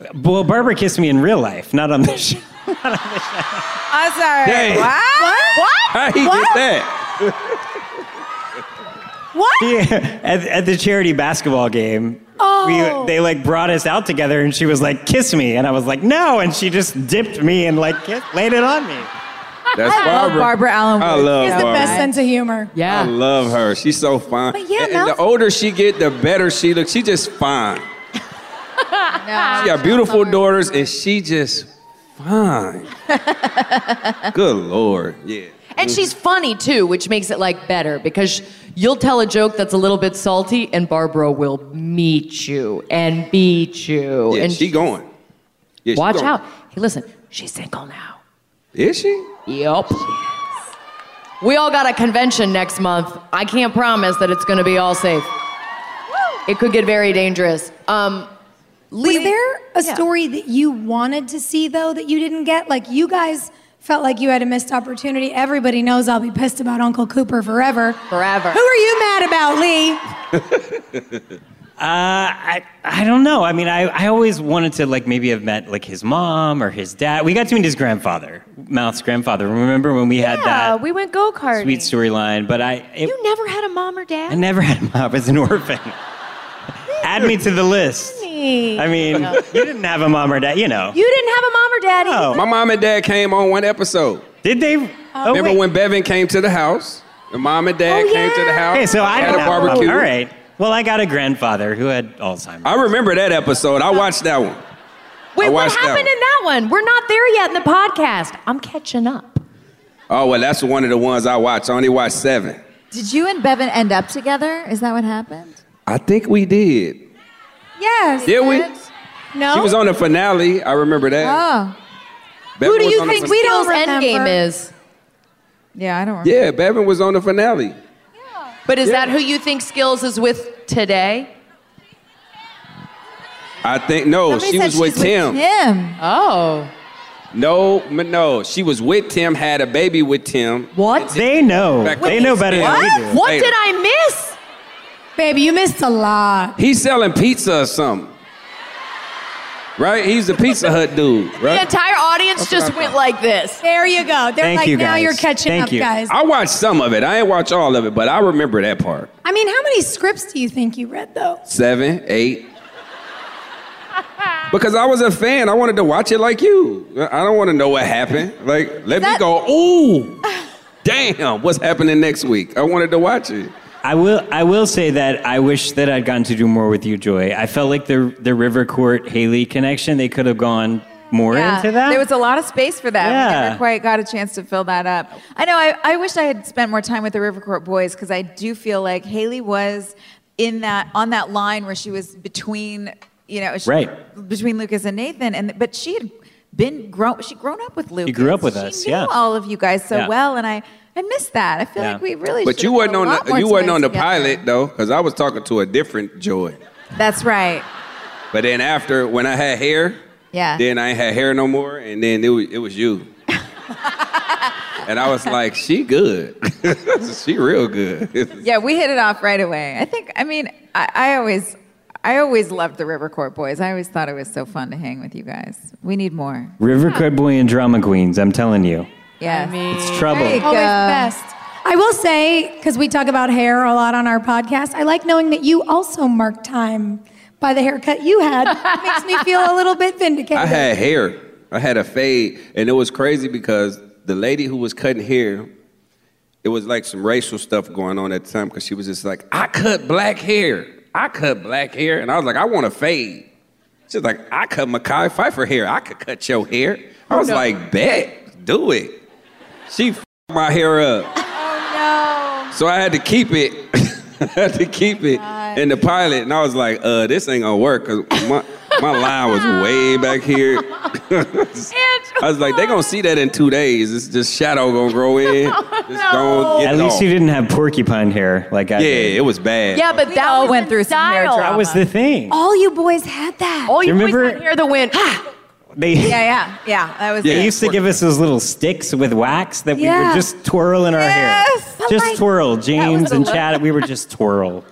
Barbara?
Well, Barbara kissed me in real life, not on the [LAUGHS] show.
I'm sorry.
Dang.
What?
How he get that? what?
Yeah, at, at the charity basketball game,
Oh.
we, they like brought us out together, and she was like, "Kiss me," and I was like, "No," and she just dipped me and like kiss, laid it on me.
That's
I love
Barbara.
Barbara Alyn.
I
Wood.
love
It's the best sense of humor.
Yeah.
I love her. She's so fine.
But yeah,
and, and the older she get, the better she looks. She just fine. [LAUGHS] no, She got beautiful daughters, and she just fine. [LAUGHS] Good lord, yeah.
And she's funny too, which makes it like better because you'll tell a joke that's a little bit salty, and Barbara will meet you and beat you.
Yeah,
and
she going. Yeah, she
watch
going.
out. Hey, listen, she's single now.
Is she?
Yep. We all got a convention next month. I can't promise that it's going to be all safe. It could get very dangerous. Um,
Was there a
Yeah.
story that you wanted to see though that you didn't get? Like you guys felt like you had a missed opportunity. Everybody knows I'll be pissed about Uncle Cooper forever.
Forever.
Who are you mad about, Lee? [LAUGHS]
Uh, I I don't know. I mean, I, I always wanted to like maybe have met like his mom or his dad. We got to meet his grandfather, Mouth's grandfather. Remember when we had
Yeah,
that
we went go karting.
sweet storyline? But I it,
You never had a mom or dad.
I never had him up as an orphan. Add me to the list. I mean, you didn't have a mom or dad, you know.
You didn't have a mom or daddy?
Oh.
My mom and dad came on one episode.
Did they? Oh,
Remember
wait.
when Bevin came to the house? The mom and dad
Oh,
came to the house.
Okay, so I
had
didn't
a
have
barbecue.
All right. Well, I got a grandfather who had Alzheimer's.
I remember that episode. I watched that one.
Wait,
I
what
watched that
happened
one.
in that one? We're not there yet in the podcast. I'm catching up.
Oh well, that's one of the ones I watched. I only watched seven.
Did you and Bevin end up together? Is that what happened?
I think we did.
Yes.
Did we?
No.
She was on the finale. I remember that.
Oh.
Bevin
Who do you
on the
think
fin-
Still
Skills Endgame
remember.
is?
Yeah, I don't remember.
Yeah, Bevin was on the finale. Yeah.
But is that who you think Skills is with today?
I think no,
Somebody
she was with
she's
Tim.
Tim.
Oh.
No, no, she was with Tim, had a baby with Tim.
What?
They know. They know better than we do.
What
Later.
did I miss?
Baby, you missed a lot.
He's selling pizza or something. Right? He's the Pizza Hut dude, right?
The entire audience just went like this.
There you go. They're
Thank
like,
you,
now
guys.
you're catching
Thank
up,
you.
guys.
I watched some of it. I ain't watch all of it, but I remember that part.
I mean, how many scripts do you think you read, though?
Seven, eight. [LAUGHS] Because I was a fan. I wanted to watch it like you. I don't want to know what happened. Like, let me go, ooh, damn, what's happening next week? I wanted to watch it.
I will. I will say that I wish that I'd gotten to do more with you, Joy. I felt like the the River Court Haley connection. They could have gone more into that.
There was a lot of space for that. We
Yeah.
never quite got a chance to fill that up. I know. I, I wish I had spent more time with the River Court boys because I do feel like Haley was in that on that line where she was between, you know, she-
Right.
between Lucas and Nathan, and but she had been grown. She grown up with Lucas.
grew up with
She
us,
knew
yeah.
all of you guys so
Yeah.
well, and I I miss that. I feel
Yeah.
like we really.
But you
have
wasn't on the you wasn't on the
together.
pilot though, because I was talking to a different Joy.
That's right.
But then after when I had hair,
Yeah.
then I had hair no more, and then it was, it was you. [LAUGHS] and I was like, she good. [LAUGHS] she real good.
Yeah, we hit it off right away. I think. I mean, I, I always, I always loved the River Court boys. I always thought it was so fun to hang with you guys. We need more.
River Court Boy and Drama Queens. I'm telling you,
Yeah,
it's trouble.
There you
Always the
go.
best. I will say, because we talk about hair a lot on our podcast, I like knowing that you also marked time by the haircut you had. It [LAUGHS] makes me feel a little bit vindicated.
I had hair. I had a fade, and it was crazy because the lady who was cutting hair, it was like some racial stuff going on at the time because she was just like, I cut black hair. I cut black hair. And I was like, I want a fade. She's like, I cut Mekhi Phifer hair. I could cut your hair. I was like, bet, do it. She my hair up.
Oh no.
So I had to keep it. [LAUGHS] I had to keep it in the pilot, and I was like, "Uh, this ain't gonna work because my my line was way back here." [LAUGHS] [LAUGHS] I was like, "They gonna see that in two days. It's just shadow gonna grow in. [LAUGHS] Just gonna get
At least
off."
you didn't have porcupine hair like I
Yeah,
did.
it was bad.
Yeah, but
We
that
all went
in
through some hair
style.
drama.
that was the thing.
All you boys had that.
All you
You
boys
remember-
had hair that went. Ah.
They
Yeah, yeah, yeah. That was.
Yeah,
they
it.
used to give us those little sticks with wax that we
Yeah.
would just twirl in our
Yes.
hair.
But
Just
like-
twirl. James
the
and
look.
Chad, we were just twirl.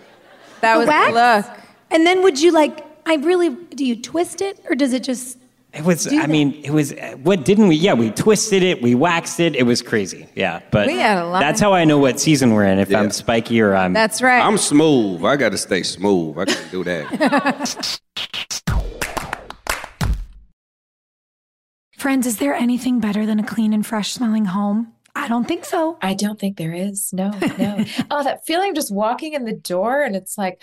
That
The
was
wax?
the look.
And then would you like, I really, do you twist it or does it just,
It was.
Do
I
that.
mean, it was. What didn't we? Yeah, we twisted it. We waxed it. It was crazy. Yeah, but
We had a lot
that's
of-
how I know what season we're in. If
Yeah.
I'm spiky or I'm.
That's right.
I'm smooth. I got to stay smooth. I can't do that. [LAUGHS]
friends, is there anything better than a clean and fresh smelling home? I don't think so.
I don't think there is. No, no. [LAUGHS] oh, that feeling of just walking in the door and it's like,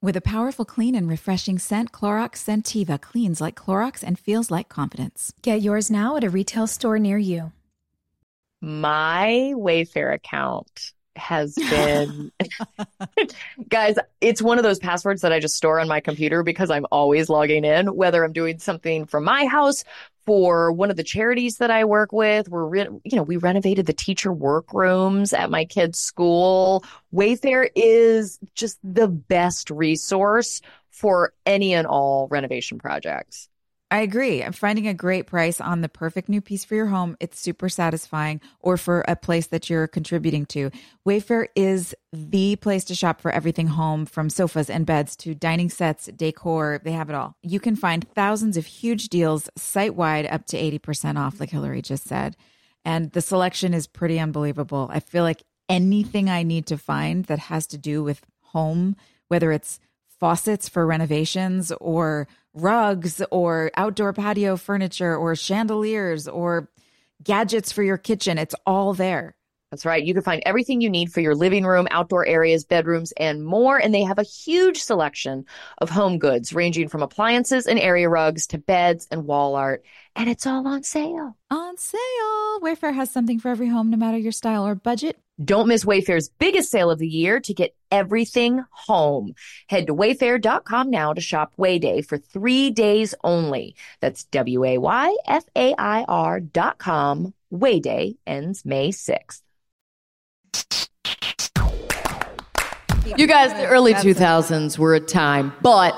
With a powerful, clean, and refreshing scent, Clorox Scentiva cleans like Clorox and feels like confidence.
Get yours now at a retail store near you.
My Wayfair account has been [LAUGHS] [LAUGHS] guys it's one of those passwords that i just store on my computer because i'm always logging in whether i'm doing something from my house for one of the charities that i work with. We're re- you know we renovated the teacher workrooms at my kids school. Wayfair is just the best resource for any and all renovation projects
I agree. I'm finding a great price on the perfect new piece for your home. It's super satisfying, or for a place that you're contributing to. Wayfair is the place to shop for everything home, from sofas and beds to dining sets, decor. They have it all. You can find thousands of huge deals site wide, up to 80% off, like Hilarie just said. And the selection is pretty unbelievable. I feel like anything I need to find that has to do with home, whether it's faucets for renovations or rugs or outdoor patio furniture or chandeliers or gadgets for your kitchen. It's all there.
That's right. You can find everything you need for your living room, outdoor areas, bedrooms, and more. And they have a huge selection of home goods, ranging from appliances and area rugs to beds and wall art. And it's all on sale.
On sale. Wayfair has something for every home, no matter your style or budget.
Don't miss Wayfair's biggest sale of the year to get everything home. Head to wayfair.com now to shop Wayday for three days only. That's W A Y F A I R dot com. Wayday ends May 6th. You guys, the early 2000s were a time, but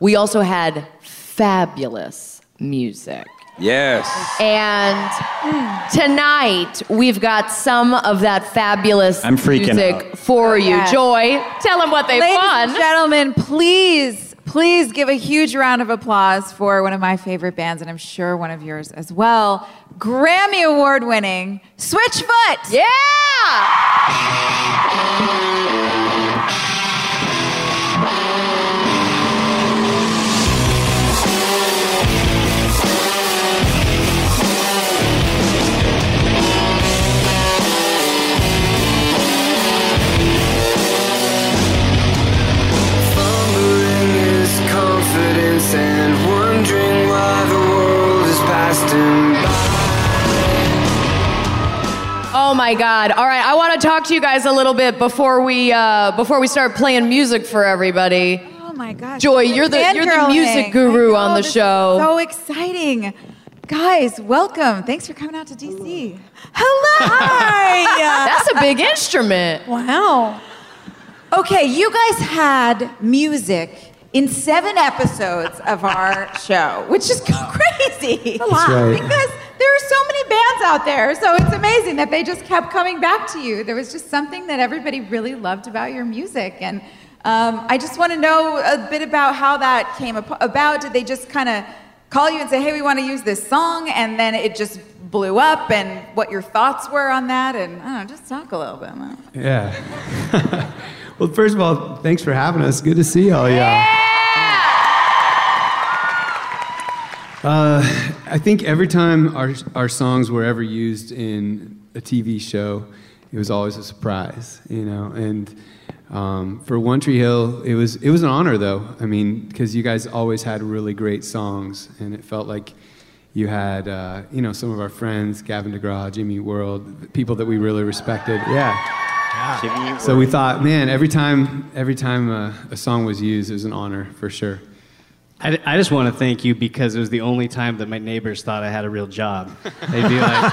we also had fabulous music.
Yes.
And tonight we've got some of that fabulous
I'm freaking
music
out.
for oh, you.
Yes.
Joy, tell them what they've
Ladies
won.
and gentlemen, please, please give a huge round of applause for one of my favorite bands, and I'm sure one of yours as well. Grammy Award winning Switchfoot.
Yeah!
And wondering why the world has passed him
Oh my God! All right, I want to talk to you guys a little bit before we uh, before we start playing music for everybody.
Oh my gosh.
Joy, you're the you're the music guru on the show.
So exciting. Guys, welcome. Thanks for coming out to DC. Hello. Hi. [LAUGHS]
That's a big instrument.
Wow. Okay, you guys had music in seven episodes of our show, which is [LAUGHS] crazy. A
lot. right.
Because there are so many bands out there, so it's amazing that they just kept coming back to you. There was just something that everybody really loved about your music, and um, I just want to know a bit about how that came about. Did they just kind of call you and say, "Hey, we want to use this song," and then it just blew up, and what your thoughts were on that, and I don't know, just talk a little bit. about it.
Yeah. [LAUGHS] well, first of all, thanks for having us. Good to see all y'all. Uh, I think every time our, our songs were ever used in a TV show, it was always a surprise, you know. And um, for One Tree Hill, it was it was an honor, though. I mean, because you guys always had really great songs, and it felt like you had, uh, you know, some of our friends, Gavin DeGraw, Jimmy World, people that we really respected. Yeah.
Jimmy
So we thought, man, every time every time uh, a song was used, it was an honor for sure.
I, I just want to thank you because it was the only time that my neighbors thought I had a real job. [LAUGHS] They'd be like,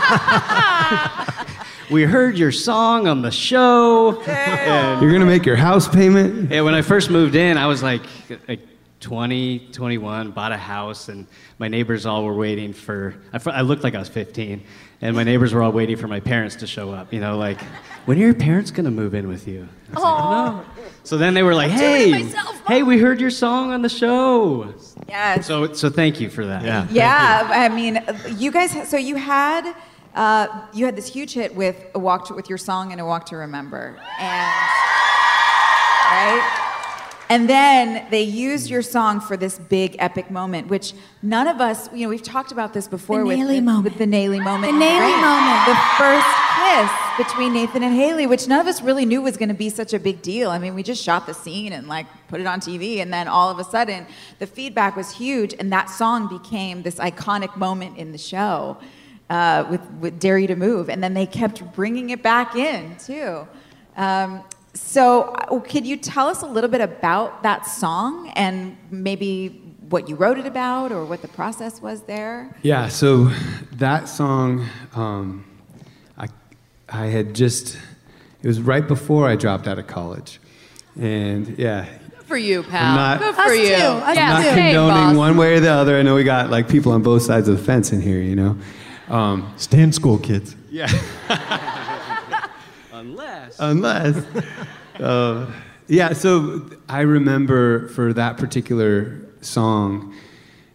[LAUGHS] "We heard your song on the show." And
You're gonna make your house payment.
yeah, when I first moved in, I was like, like 20, 21, bought a house, and my neighbors all were waiting for. I, I looked like I was 15, and my neighbors were all waiting for my parents to show up. You know, like, when are your parents gonna move in with you? I was like, "Oh, no." So then they were like, "Hey, hey, we heard your song on the show."
Yes.
So, so thank you for that. Yeah.
Yeah, I mean, you guys. So you had uh, you had this huge hit with a walk to, with your song and a walk to remember, and right. And then they used your song for this big epic moment, which none of us, you know, we've talked about this before
The
with,
Naley
with, the Naley moment.
The Naley moment.
The first kiss between Nathan and Haley, which none of us really knew was going to be such a big deal. I mean, we just shot the scene and like put it on TV, and then all of a sudden, the feedback was huge, and that song became this iconic moment in the show uh, with, with "Dare You to Move," and then they kept bringing it back in too. Um, so, uh, could you tell us a little bit about that song and maybe what you wrote it about or what the process was there?
Yeah, so that song, um, I, I had just, it was right before I dropped out of college. And yeah,
Good for you, pal.
I'm not-
Good for
Us
you.
too. Us
yeah,
not
too.
condoning
boss.
one way or the other. I know we got like people on both sides of the fence in here, you know. Um,
Stay in school, kids.
yeah, [LAUGHS]
Unless.
unless. [LAUGHS] Uh, yeah, so I remember for that particular song,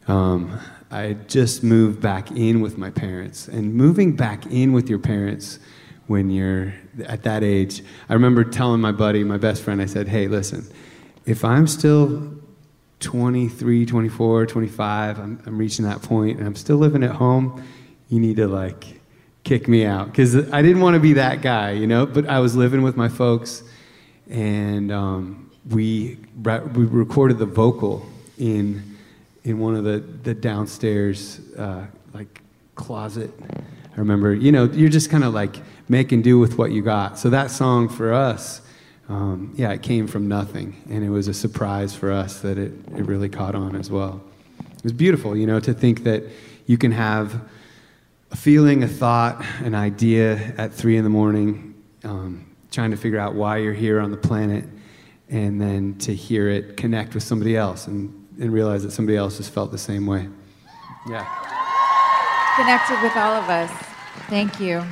um, I just moved back in with my parents. And moving back in with your parents when you're at that age, I remember telling my buddy, my best friend, I said, hey, listen, if I'm still 23, 24, 25, I'm, I'm reaching that point and I'm still living at home, you need to like kick me out because I didn't want to be that guy, you know. But I was living with my folks, and um, we we recorded the vocal in in one of the the downstairs uh, like closet. I remember, you know, you're just kind of like making do with what you got. So that song for us, um, yeah, it came from nothing, and it was a surprise for us that it it really caught on as well. It was beautiful, you know, to think that you can have a feeling, a thought, an idea at three in the morning, um, trying to figure out why you're here on the planet, and then to hear it connect with somebody else and, and realize that somebody else has felt the same way. Yeah.
Connected with all of us. Thank you.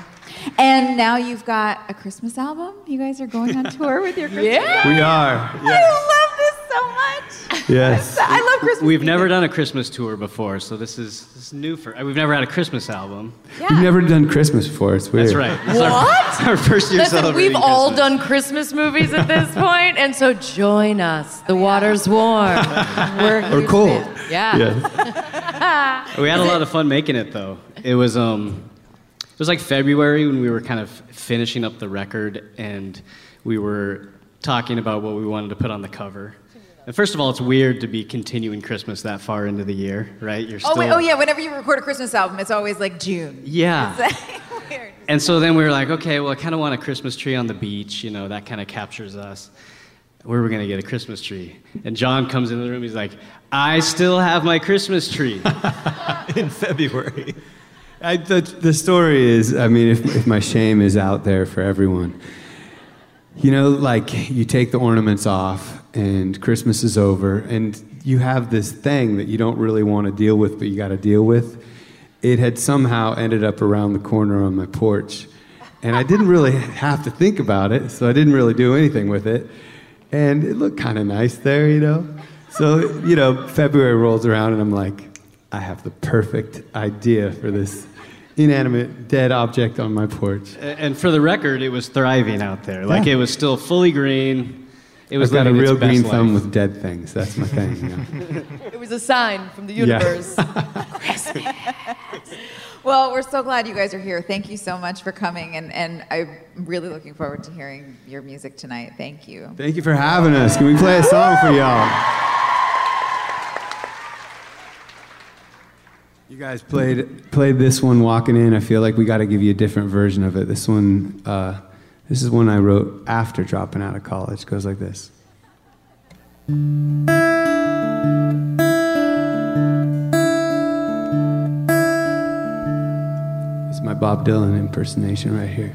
And now you've got a Christmas album. You guys are going on tour with your [LAUGHS] Christmas album.
We are.
I love this so much.
Yes.
I love Christmas.
We've never done a Christmas tour before, so this is this is new for. We've never had a Christmas album.
We've never done Christmas before. It's weird.
That's right. This is our-
What? [LAUGHS]
Our, first year
Listen,
celebrating.
we've all
Christmas.
done Christmas movies at this [LAUGHS] point, and so join us. The water's warm. We're
Or cold.
Yeah. [LAUGHS]
We had a lot of fun making it though. It was um, it was like February when we were kind of finishing up the record and we were talking about what we wanted to put on the cover. And first of all, it's weird to be continuing Christmas that far into the year, right? You're
Oh, wait, oh, yeah. Whenever you record a Christmas album, it's always like June.
Yeah.
It's like [LAUGHS] weird.
And so then we were like, okay, well, I kind of want a Christmas tree on the beach. You know, that kind of captures us. Where are we going to get a Christmas tree? And Jon comes into the room. He's like, I still have my Christmas tree. [LAUGHS]
in February. I, the, the story is, I mean, if, if my shame is out there for everyone, you know, like you take the ornaments off and Christmas is over, and you have this thing that you don't really want to deal with, but you got to deal with. It had somehow ended up around the corner on my porch, and I didn't really [LAUGHS] have to think about it, so I didn't really do anything with it. And it looked kind of nice there, you know? So, you know, February rolls around, and I'm like, I have the perfect idea for this inanimate, dead object on my porch.
And for the record, it was thriving out there. Like
Yeah.
it was still fully green. It was
I've got a real
best
green
life.
thumb with dead things. That's my thing. You [LAUGHS] know?
It was a sign from the
Yeah.
universe. [LAUGHS] [LAUGHS]
Well, we're so glad you guys are here. Thank you so much for coming, and, and I'm really looking forward to hearing your music tonight. Thank you.
Thank you for having us. Can we play a song for y'all? You guys played played this one walking in. I feel like we got to give you a different version of it. This one, uh, this is one I wrote after dropping out of college. It goes like this. It's my Bob Dylan impersonation right here.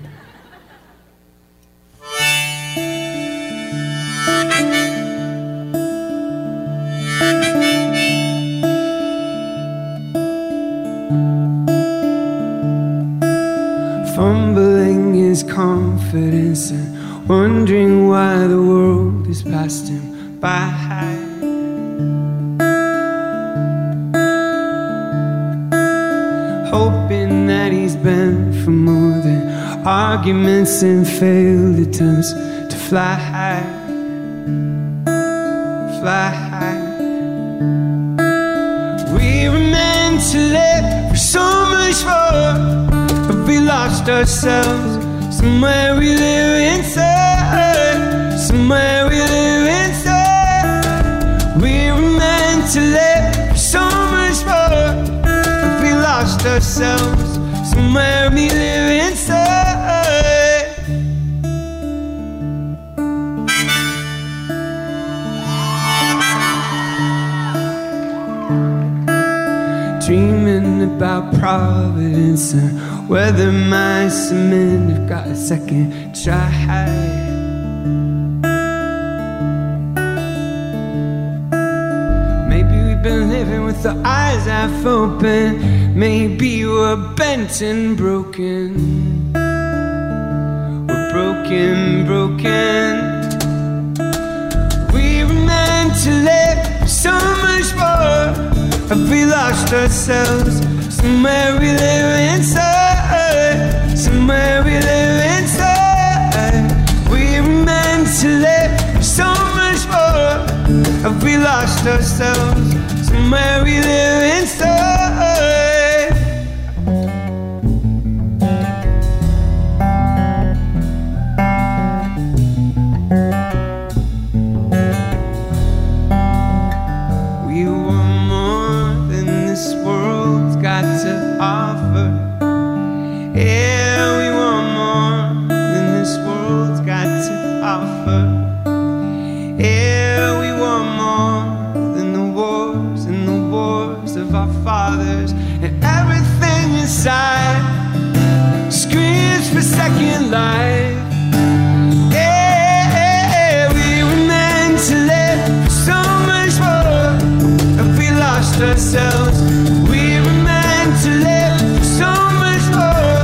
Second try. Maybe we've been living with our eyes half open. Maybe we're bent and broken. We're broken, broken. We were meant to live so much more. Have we lost ourselves? Somewhere we ourselves? Somewhere we live inside.
Inside screams for second life. Yeah, we were meant to live so much more. If we lost ourselves, we were meant to live so much more.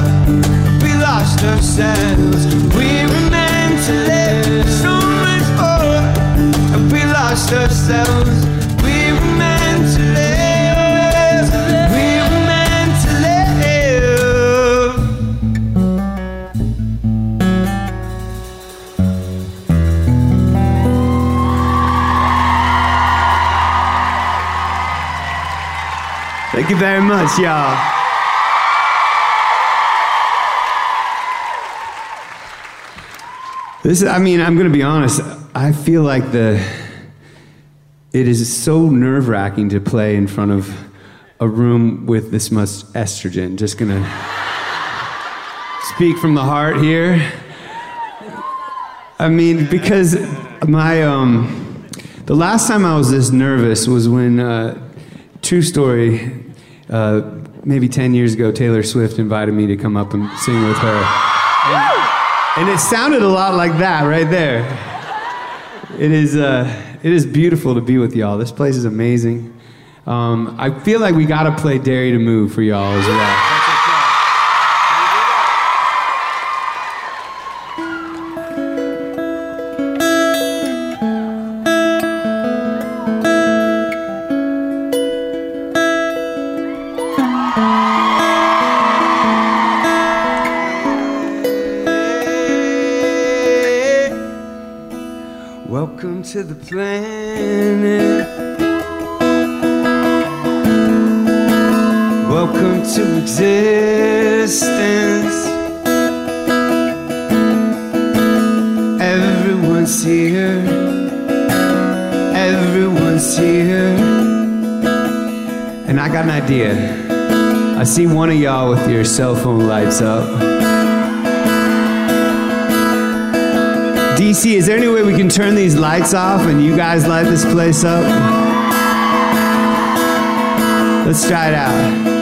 If we lost ourselves, we were meant to live so much more. If we lost ourselves, Thank you very much, y'all. This, is, I mean, I'm going to be honest. I feel like the it is so nerve wracking to play in front of a room with this much estrogen. Just going to speak from the heart here. I mean, because my um, the last time I was this nervous was when uh, true story. Uh, maybe 10 years ago, Taylor Swift invited me to come up and sing with her. And, and it sounded a lot like that right there. It is, uh, it is beautiful to be with y'all. This place is amazing. Um, I feel like we got to play You to Move for y'all as well. Cell phone lights up. DC, is there any way we can turn these lights off and you guys light this place up? Let's try it out.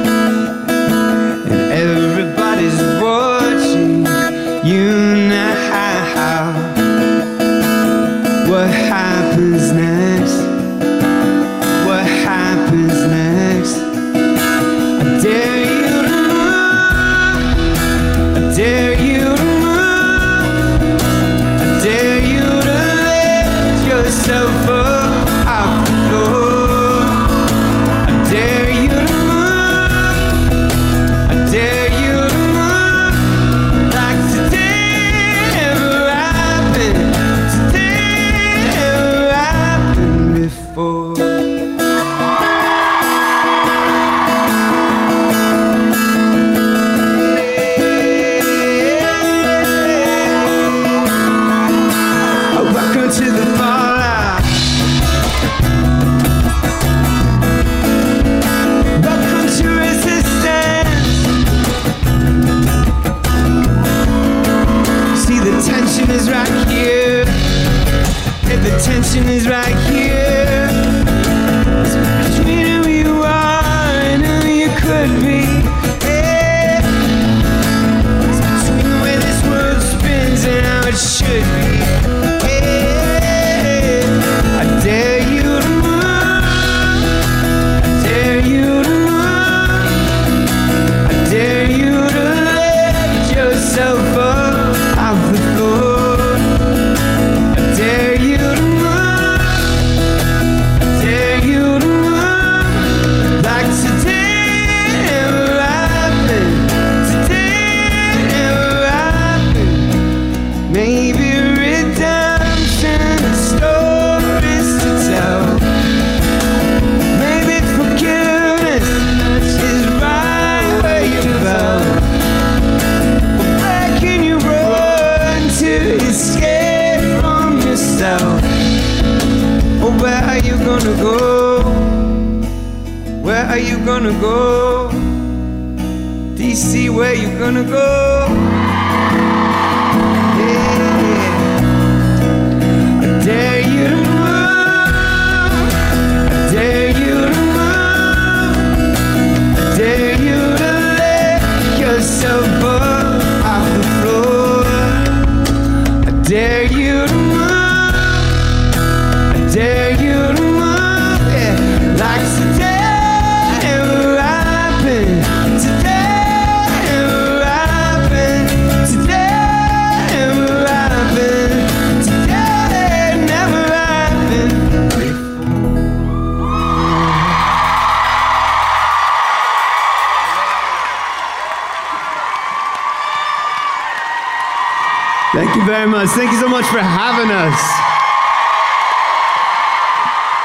Thank you so much for having us.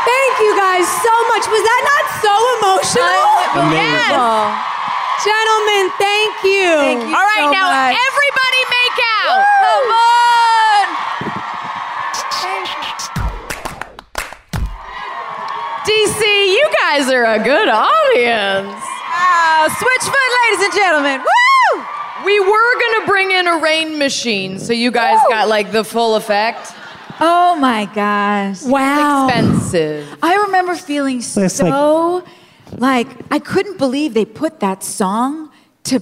Thank you guys so much. Was that not so emotional?
Amazing.
Yes. Gentlemen, thank you.
Thank you
All right,
so
now
much.
everybody make out.
Come on!
DC, you guys are a good audience.
Wow, Switchfoot, ladies and gentlemen. Woo!
We were gonna bring in a rain machine, so you guys got like the full effect.
Oh my gosh.
Wow.
Expensive.
I remember feeling so like I couldn't believe they put that song to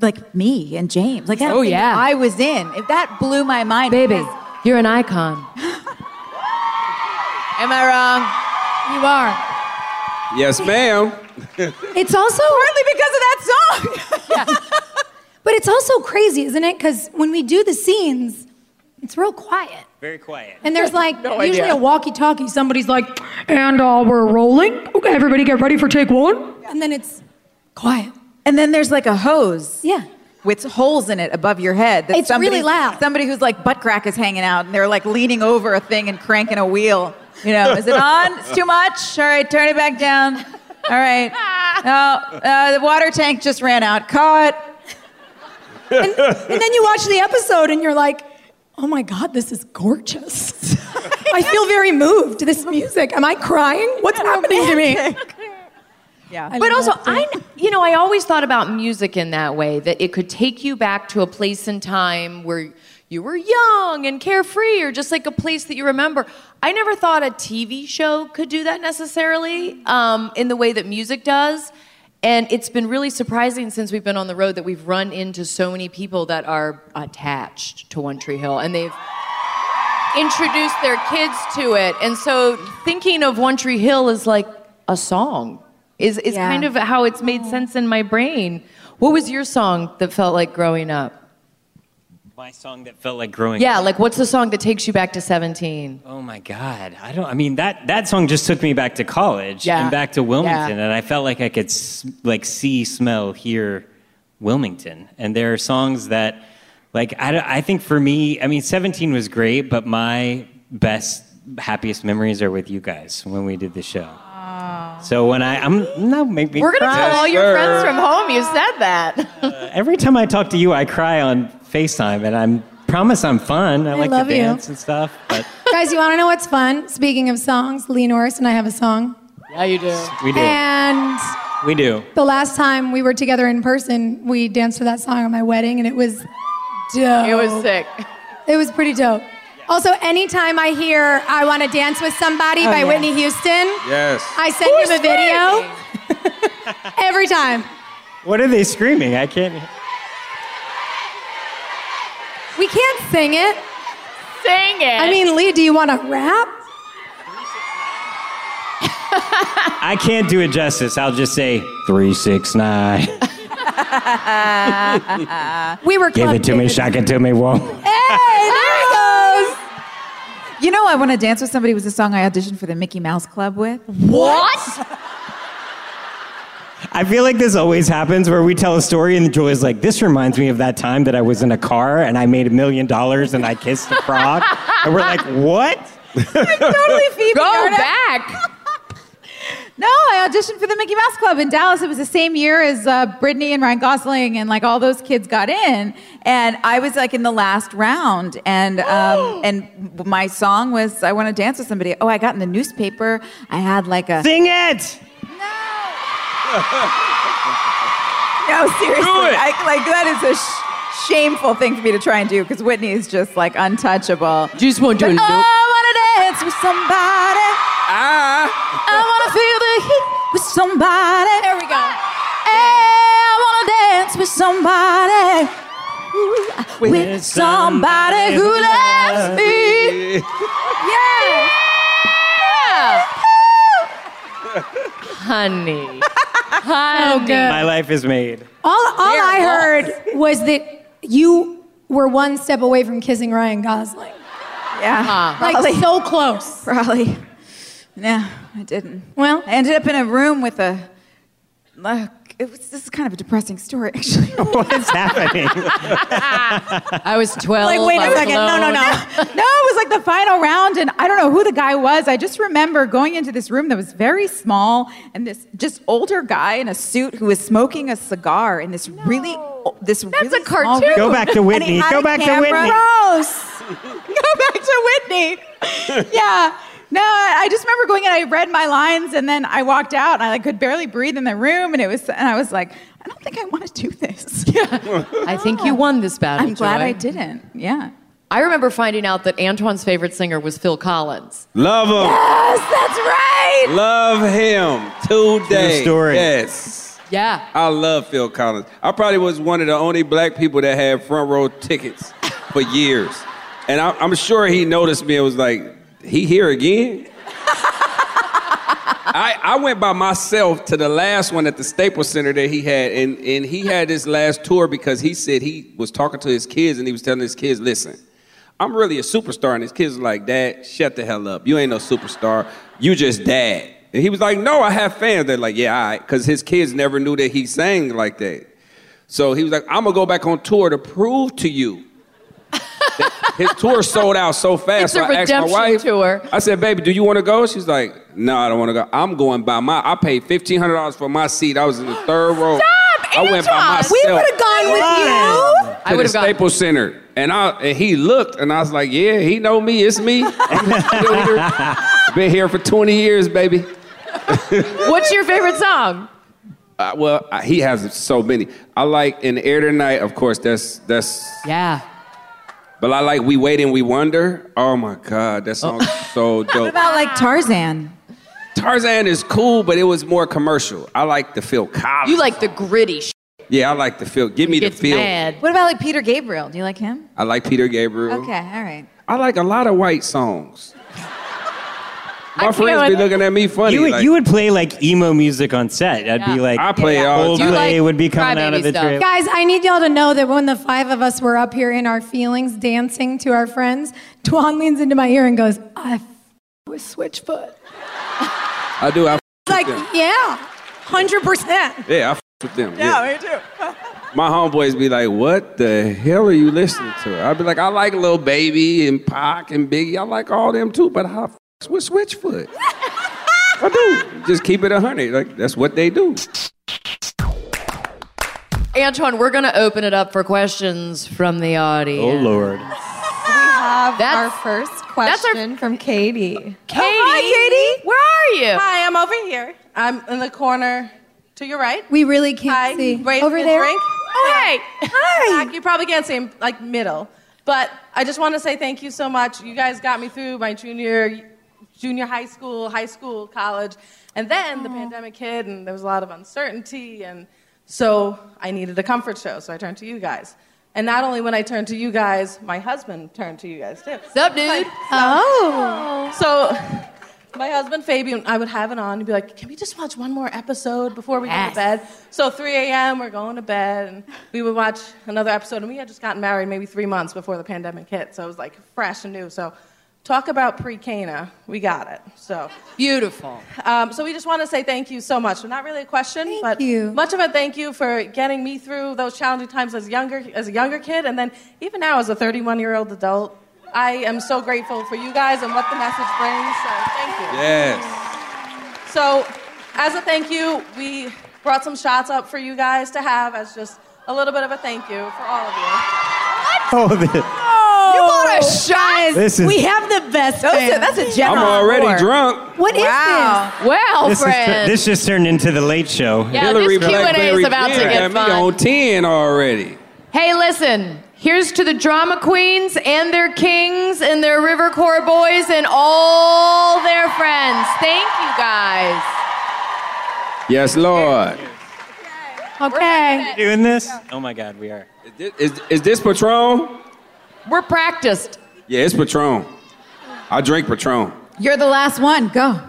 like me and James. Like that
Oh,
thing
yeah.
I was in. If that blew my mind.
Baby,
because-
you're an icon. [LAUGHS] Am I wrong?
You are.
Yes, ma'am.
It's also
partly because of that song. [LAUGHS]
But it's also crazy, isn't it? Because when we do the scenes, it's real quiet.
Very quiet.
And there's like [LAUGHS]
No
usually
idea.
a walkie-talkie. Somebody's like, "And uh, we're rolling. Okay, everybody, get ready for take one." And then it's quiet.
and then there's like a hose.
Yeah.
With holes in it above your head. that
It's really
somebody-
loud.
Somebody who's like butt crack is hanging out and they're like leaning over a thing and cranking a wheel. You know, is it on? It's too much. All right, turn it back down. All right. [LAUGHS] Oh, uh, the water tank just ran out. Cut.
And then you watch the episode and you're like, "Oh my God, this is gorgeous." [LAUGHS] I feel very moved. This music. Am I crying? What's happening to me?
Yeah.
I
But also. I, you know, I always thought about music in that way that it could take you back to a place and time where you were young and carefree, or just like a place that you remember. I never thought a TV show could do that necessarily um, in the way that music does. And it's been really surprising since we've been on the road that we've run into so many people that are attached to One Tree Hill, and they've introduced their kids to it. And so thinking of One Tree Hill as like a song is, is
Yeah.
kind of how it's made sense in my brain. What was your song that felt like growing up?
My song that felt like growing
Yeah, like what's the song that takes you back to 17?
Oh my God! I don't. I mean that that song just took me back to college
Yeah.
and back to Wilmington, and I felt like I could s- like see, smell, hear Wilmington. And there are songs that, like I, don't- I think for me, I mean, Seventeen was great, but my best, happiest memories are with you guys when we did the show. So when I, I'm no, make me
We're gonna
cry.
tell all your friends from home you said that.
Uh, every time I talk to you, I cry on FaceTime, and I'm promise I'm fun. I, like
love
to
you.
dance and stuff, but [LAUGHS]
Guys, you want to know what's fun? Speaking of songs, Lee Norris and I have a song.
yeah, you do.
we do.
And
We do.
the last time we were together in person, we danced to that song at my wedding, and it was dope.
It was sick.
It was pretty dope. Also, anytime I hear "I Want to Dance with Somebody"
Oh,
by
yeah.
Whitney Houston,
Yes.
I send him a video [LAUGHS] every time.
What are they screaming? I can't.
We can't sing it.
Sing it.
I mean, Lee, do you want to rap? [LAUGHS]
I can't do it justice. I'll just say three six nine. [LAUGHS]
We were
Give it to me, shock it to me, whoa.
Hey, there he [LAUGHS] goes.
You know, I Want to Dance with Somebody was a song I auditioned for the Mickey Mouse Club with.
what?
I feel like this always happens where we tell a story and Joy is like, "This reminds me of that time that I was in a car and I made a million dollars and I kissed a frog," and we're like, "What?"
totally Phoebe
Go
Arnett.
back. [LAUGHS]
No, I auditioned for the Mickey Mouse Club in Dallas. It was the same year as uh, Britney and Ryan Gosling and like all those kids got in, and I was like in the last round, and um, [GASPS] and my song was "I Want to Dance with Somebody." Oh, I got in the newspaper. I had like a
Sing it.
It No, seriously. I, like that is a sh- shameful thing for me to try and do because Whitney is just like untouchable.
Just want to
But,
know.
oh, I wanna dance with somebody.
Ah.
I wanna feel the heat with somebody.
There we go.
Hey, I wanna dance with somebody. Ooh, with somebody who loves me. Yeah. [LAUGHS]
Honey. Honey.
My life is made.
All, all I
There
heard was that you were one step away from kissing Ryan Gosling.
Yeah.
Like
Probably.
so close.
Probably. No, I didn't.
Well,
I ended up in a room with a. Uh, it was, this is kind of a depressing story, [LAUGHS] actually. [LAUGHS]
What's happening? [LAUGHS]
I was 12.
like, wait a
was
second. No, no,
alone.
no. no, it was like the final round, and I don't know who the guy was. I just remember going into this room that was very small, and this just older guy in a suit who was smoking a cigar in this really. This That's really
a cartoon.
Small room.
Go back to Whitney. Go
a
back to. Whitney.
Gross. Go back to Whitney. yeah. No, I just remember going in. I read my lines, and then I walked out, and I like, could barely breathe in the room, and it was, and I was like, I don't think I want to do this. [LAUGHS] Yeah.
I think you won this battle.
I'm glad
Joy.
I didn't. Yeah.
I remember finding out that Antwon's favorite singer was Phil Collins.
Love him.
Yes, that's right.
Love him today.
True story.
Yes.
Yeah.
I love Phil Collins. I probably was one of the only black people that had front row tickets for years. And I, I'm sure he noticed me and was like, he here again? I, I went by myself to the last one at the Staples Center that he had, and, and he had this last tour because he said he was talking to his kids and he was telling his kids, listen, I'm really a superstar. And his kids were like, Dad, shut the hell up. You ain't no superstar. You just dad. And he was like, No, I have fans. They're like, Yeah, all right. Because his kids never knew that he sang like that. So he was like, I'm going to go back on tour to prove to you. That his tour sold out so fast.
It's a
so I asked my
redemption
wife,
tour.
I said, Baby, do you want to go? She's like, No, I don't want to go. I'm going by my, I paid $1,500 for my seat. I was in the third row.
Stop,
I went by
Antwon.
myself.
We would have gone with you.
I
to
would
the
have gone.
Staples Center. And I and he looked and I was like, yeah, he know me. It's me. [LAUGHS] Been here for 20 years, baby. [LAUGHS]
What's your favorite song?
Uh, well, uh, he has so many. I like In the Air Tonight, of course, that's that's
Yeah.
But I like We Wait and We Wonder. Oh my God, that song's oh.
so
dope.
What about like Tarzan?
Tarzan is cool, but it was more commercial. I like the Phil Collins.
You like the gritty sh-
Yeah, I like the feel. Give me the
gets
feel.
mad.
What about like Peter Gabriel? Do you like him?
I like Peter Gabriel.
Okay, all right.
I like a lot of white songs. My
can't
friends be looking at me funny.
You would,
like-
you would play like emo music on set. I'd
Yeah.
be like,
I play all the
Coldplay
time.
Like
would be coming out of the
stuff?
trailer.
Guys, I need y'all to know that when the five of us were up here in our feelings dancing to our friends, Twan leans into my ear and goes, I f- with Switchfoot.
I do. I f-
Like,
with them.
yeah, 100%.
Yeah, I f- with them. Yeah.
me too. [LAUGHS]
My homeboys be like, "What the hell are you listening to?" I'd be like, "I like Lil Baby and Pac and Biggie. I like all them too, but I f- with Switchfoot. [LAUGHS] I do. Just keep it a hundred. Like that's what they do."
Antwon, we're going to open it up for questions from the audience.
Oh Lord.
We have
That's-
our first
that's our-
from Katie.
Oh, Katie.
hi, Katie.
Where are you?
Hi, I'm over here. I'm in the corner to your right.
We really can't
Hi.
see.
Wait,
Over there?
Drink.
Oh, hey.
Hi. You probably can't see him, like middle. But I just want to say thank you so much. You guys got me through my junior, junior high school, high school, college, and then the pandemic hit, and there was a lot of uncertainty, and so I needed a comfort show. So I turned to you guys. And not only when I turned to you guys, my husband turned to you guys too.
Sup, dude?
Oh.
So, my husband Fabian, I would have it on. He'd be like, "Can we just watch one more episode before we go to bed?" So 3 a.m. we're going to bed, and we would watch another episode. And we had just gotten married maybe three months before the pandemic hit, so it was like fresh and new. So, talk about pre-Cana, we got it. So
Beautiful.
um, so we just want to say thank you so much. So not really a question,
Thank
but
you.
much of a thank you for getting me through those challenging times as younger as a younger kid, and then even now as a 31 year old adult. I am so grateful for you guys and what the message brings. So thank you.
Yes.
So as a thank you, we brought some shots up for you guys to have as just a little bit of a thank you for all of you.
Oh, the,
Oh,
you bought a shot.
This is-
we have the best.
Those are-
fans.
that's a
I'm already
award.
drunk.
What is this?
Wow.
Well,
This, is,
friend.
this just turned into the late show.
Yeah,
Hilarie
this Q&A is about to
Pen
get
got me
fun.
on 10 already.
Hey, listen. Here's to the drama queens and their kings and their River Court boys and all their friends. Thank you guys.
Yes, Lord.
Okay.
Doing this? Oh my God, we are.
Is this, is, is this Patron?
We're practiced.
Yeah, it's Patron. I drink Patron.
You're the last one. Go.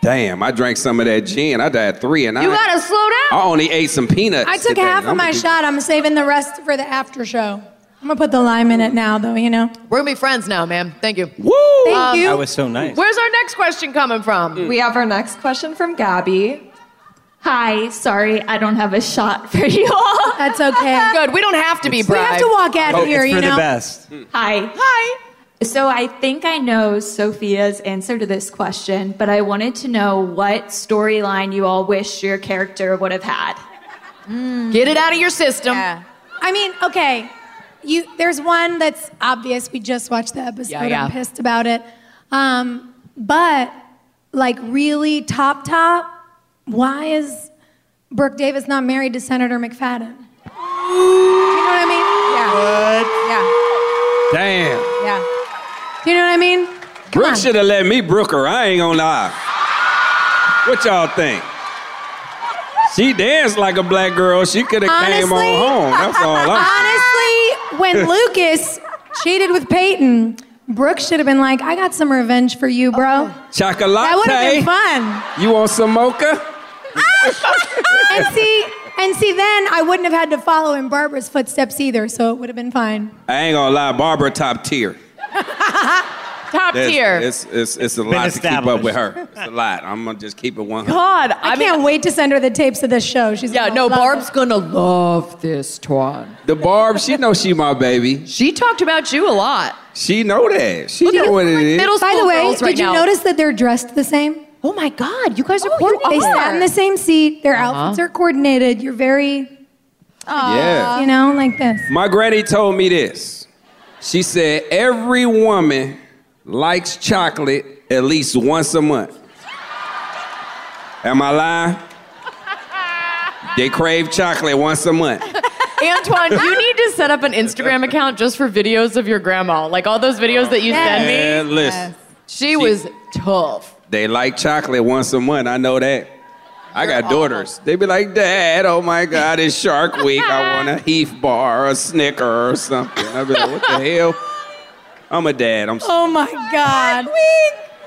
Damn, I drank some of that gin. I died three and I You
gotta slow down.
I only ate some peanuts.
I took
today.
half of
I'm
my
gonna do-
shot. I'm saving the rest for the after show. I'm gonna put the lime in it now, though. You know.
We're gonna be friends now, ma'am. Thank you.
Woo!
Thank
Um,
you.
That was so nice.
Where's our next question coming from?
We have our next question from Gabby. Hi, sorry, I don't have a shot [LAUGHS] for you all.
That's okay. [LAUGHS]
Good. We don't have to be
We
bribed.
have to walk out
Oh,
of here,
it's
you
for
know.
the best.
Hi. Hi. So I think I know Sophia's answer to this question, but I wanted to know what storyline you all wish your character would have had.
Get it out of your system.
Yeah.
I mean, okay. You there's one that's obvious. We just watched the episode.
Yeah, yeah.
I'm pissed about it. Um, but like really top top, why is Brooke Davis not married to Senator McFadden? Do You know what I mean? Yeah.
What? Damn.
Yeah. Yeah.
Do you know what I mean?
Brooke should have let me brook her. I ain't gonna lie. What y'all think? She danced like a black girl. She could have came on home. That's all I'm [LAUGHS]
Honestly, when [LAUGHS] Lucas cheated with Peyton, Brooke should have been like, I got some revenge for you, bro.
Chocolate.
That would have been fun.
You want some mocha?
And see, and see, then I wouldn't have had to follow in Barbara's footsteps either, so it would have been fine.
I ain't gonna lie, Barbara top tier. [LAUGHS]
Top
It's-
tier.
It's, it's, it's a
Been
lot to keep up with her. It's a lot. I'm gonna just keep it 100.
God,
I, can't wait to send her the tapes of this show. She's
Yeah,
gonna
no,
love
Barb's
it.
gonna love this, Twan.
The Barb, she know she my baby.
She talked about you a lot.
She know that. She
Look
know what it
like
is.
middle
By
school
the way,
girls
did
right
you
now.
notice that they're dressed the same?
Oh my God, you guys are coordinated.
They
coordinated.
sat in the same seat. Their
Uh-huh.
outfits are coordinated. You're very,
Yeah.
you know, like this.
My granny told me this. She said every woman likes chocolate at least once a month. Am I lying? They crave chocolate once a month.
Antwon, you need to set up an Instagram account just for videos of your grandma. Like all those videos that you send me.
Man, listen,
She was tough.
They like chocolate once a month. I know that. I got daughters. They be like, Dad, oh my God, it's Shark Week. I want a Heath bar a Snicker or something. I be like, what the hell? I'm a dad. I'm.
Oh my God.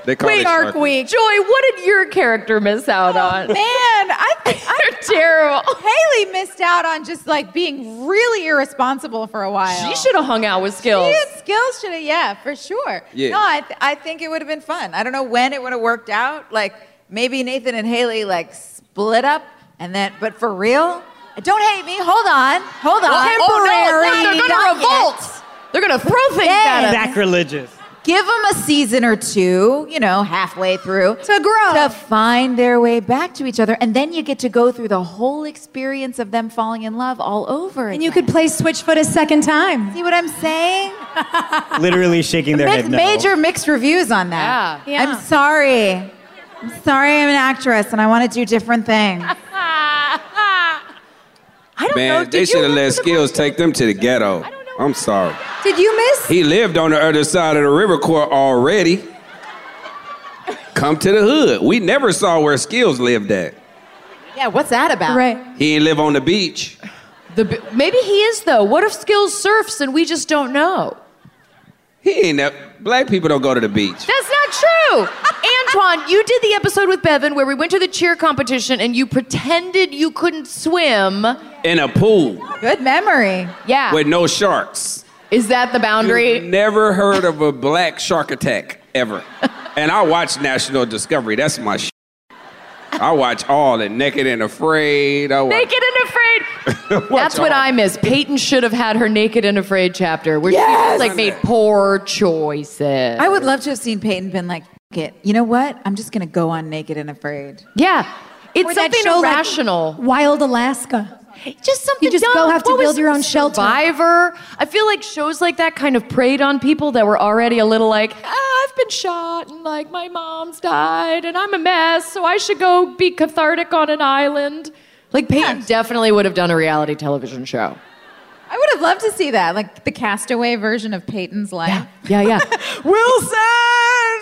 They call
Wait,
it Shark Week.
Joy, what did your character miss out oh, on?
Man, I, [LAUGHS] I
You're terrible. [LAUGHS]
Haley missed out on just like being really irresponsible for a while.
She should have hung out with skills.
She had skills, should have, yeah, for sure.
Yeah.
No, I, th- I think it would have been fun. I don't know when it would have worked out. Like maybe Nathan and Haley like split up, and then, but for real, don't hate me. Hold on, hold on.
Oh, no, they're gonna
yet.
revolt. They're gonna throw things at us.
Sacrilegious.
Give them a season or two, you know, halfway through
To grow.
to find their way back to each other, and then you get to go through the whole experience of them falling in love all over.
And you could play Switchfoot a second time.
see what I'm saying? [LAUGHS]
Literally shaking their
Mix-
head no.
Major mixed reviews on that.
Yeah. Yeah.
I'm sorry. I'm sorry I'm an actress and I want to do different things. [LAUGHS]
I don't know.
Man,
Did
they should have let Skills take them to the ghetto. I'm sorry.
Did you miss?
He lived on the other side of the river court already. Come to the hood. We never saw where Skills lived at.
Yeah, what's that about?
Right.
He ain't live on the beach.
The, bi- maybe he is though. What if Skills surfs and we just don't know?
He ain't that. Black people don't go to the beach.
That's not true. Antwon, you did the episode with Bevin where we went to the cheer competition and you pretended you couldn't swim.
In a pool
Good memory.
Yeah.
with no sharks.
Is that the boundary?
Never heard of a black shark attack ever. [LAUGHS] and I watch National Discovery. That's my sh- I watch all the Naked and Afraid. I watch,
Naked and Afraid. [LAUGHS]
watch
That's what
all-
I miss. Peyton should have had her Naked and Afraid chapter where she
Yes!
just like made poor choices.
I would love to have seen Peyton been like, "F- it. You know what? I'm just going to go on Naked and Afraid.
Yeah. It's
Or that
something
show, like,
irrational.
Wild Alaska.
Just something
You just
dumb.
go have to
What
build your own shelter.
Survivor. I feel like shows like that kind of preyed on people that were already a little like, ah, I've been shot and like my mom's died and I'm a mess, so I should go be cathartic on an island. Like Peyton definitely would have done a reality television show.
I would have loved to see that, like the castaway version of Peyton's life.
Yeah, yeah. [LAUGHS] Wilson!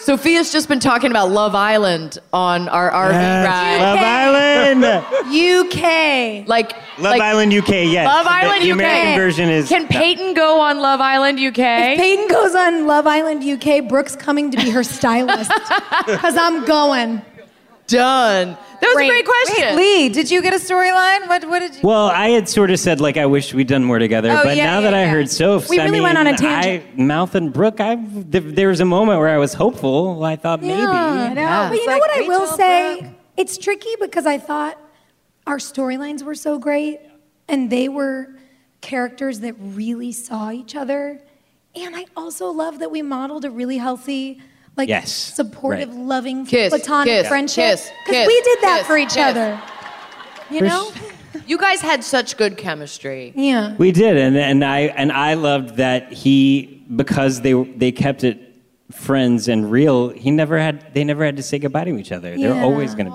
Sophia's just been talking about Love Island on our RV
Yes,
ride.
Love Island.
UK.
Like
Love
like-
Island UK, yes.
Love
The-
Island
the
UK.
American version is
Can
Peyton go on Love Island UK?
If Peyton goes on Love Island UK, Brooke's coming to be her stylist. [LAUGHS] Because I'm going.
Done. That was a great question.
Wait, Lee, did you get a storyline? What, what did you?
Well, I had sort of said like I wish we'd done more together,
Oh,
but
yeah,
now
yeah,
that I heard Soph,
We
I
really
mean,
went on a tangent.
I, Mouth and Brooke, I th- there was a moment where I was hopeful. I thought maybe.
Yeah,
Yeah.
But you
It's
know
like
what I will
Rachel,
say? It's tricky because I thought our storylines were so great and they were characters that really saw each other. And I also love that we modeled a really healthy, like
Yes,
supportive,
right.
loving,
Kiss,
platonic
kiss,
friendship.
kiss, kiss,
we did that
kiss,
for each
kiss.
other. You know? [LAUGHS]
You guys had such good chemistry.
Yeah.
We did, and and I and I loved that he because they they kept it friends and real. He never had they never had to say goodbye to each other. They're always going to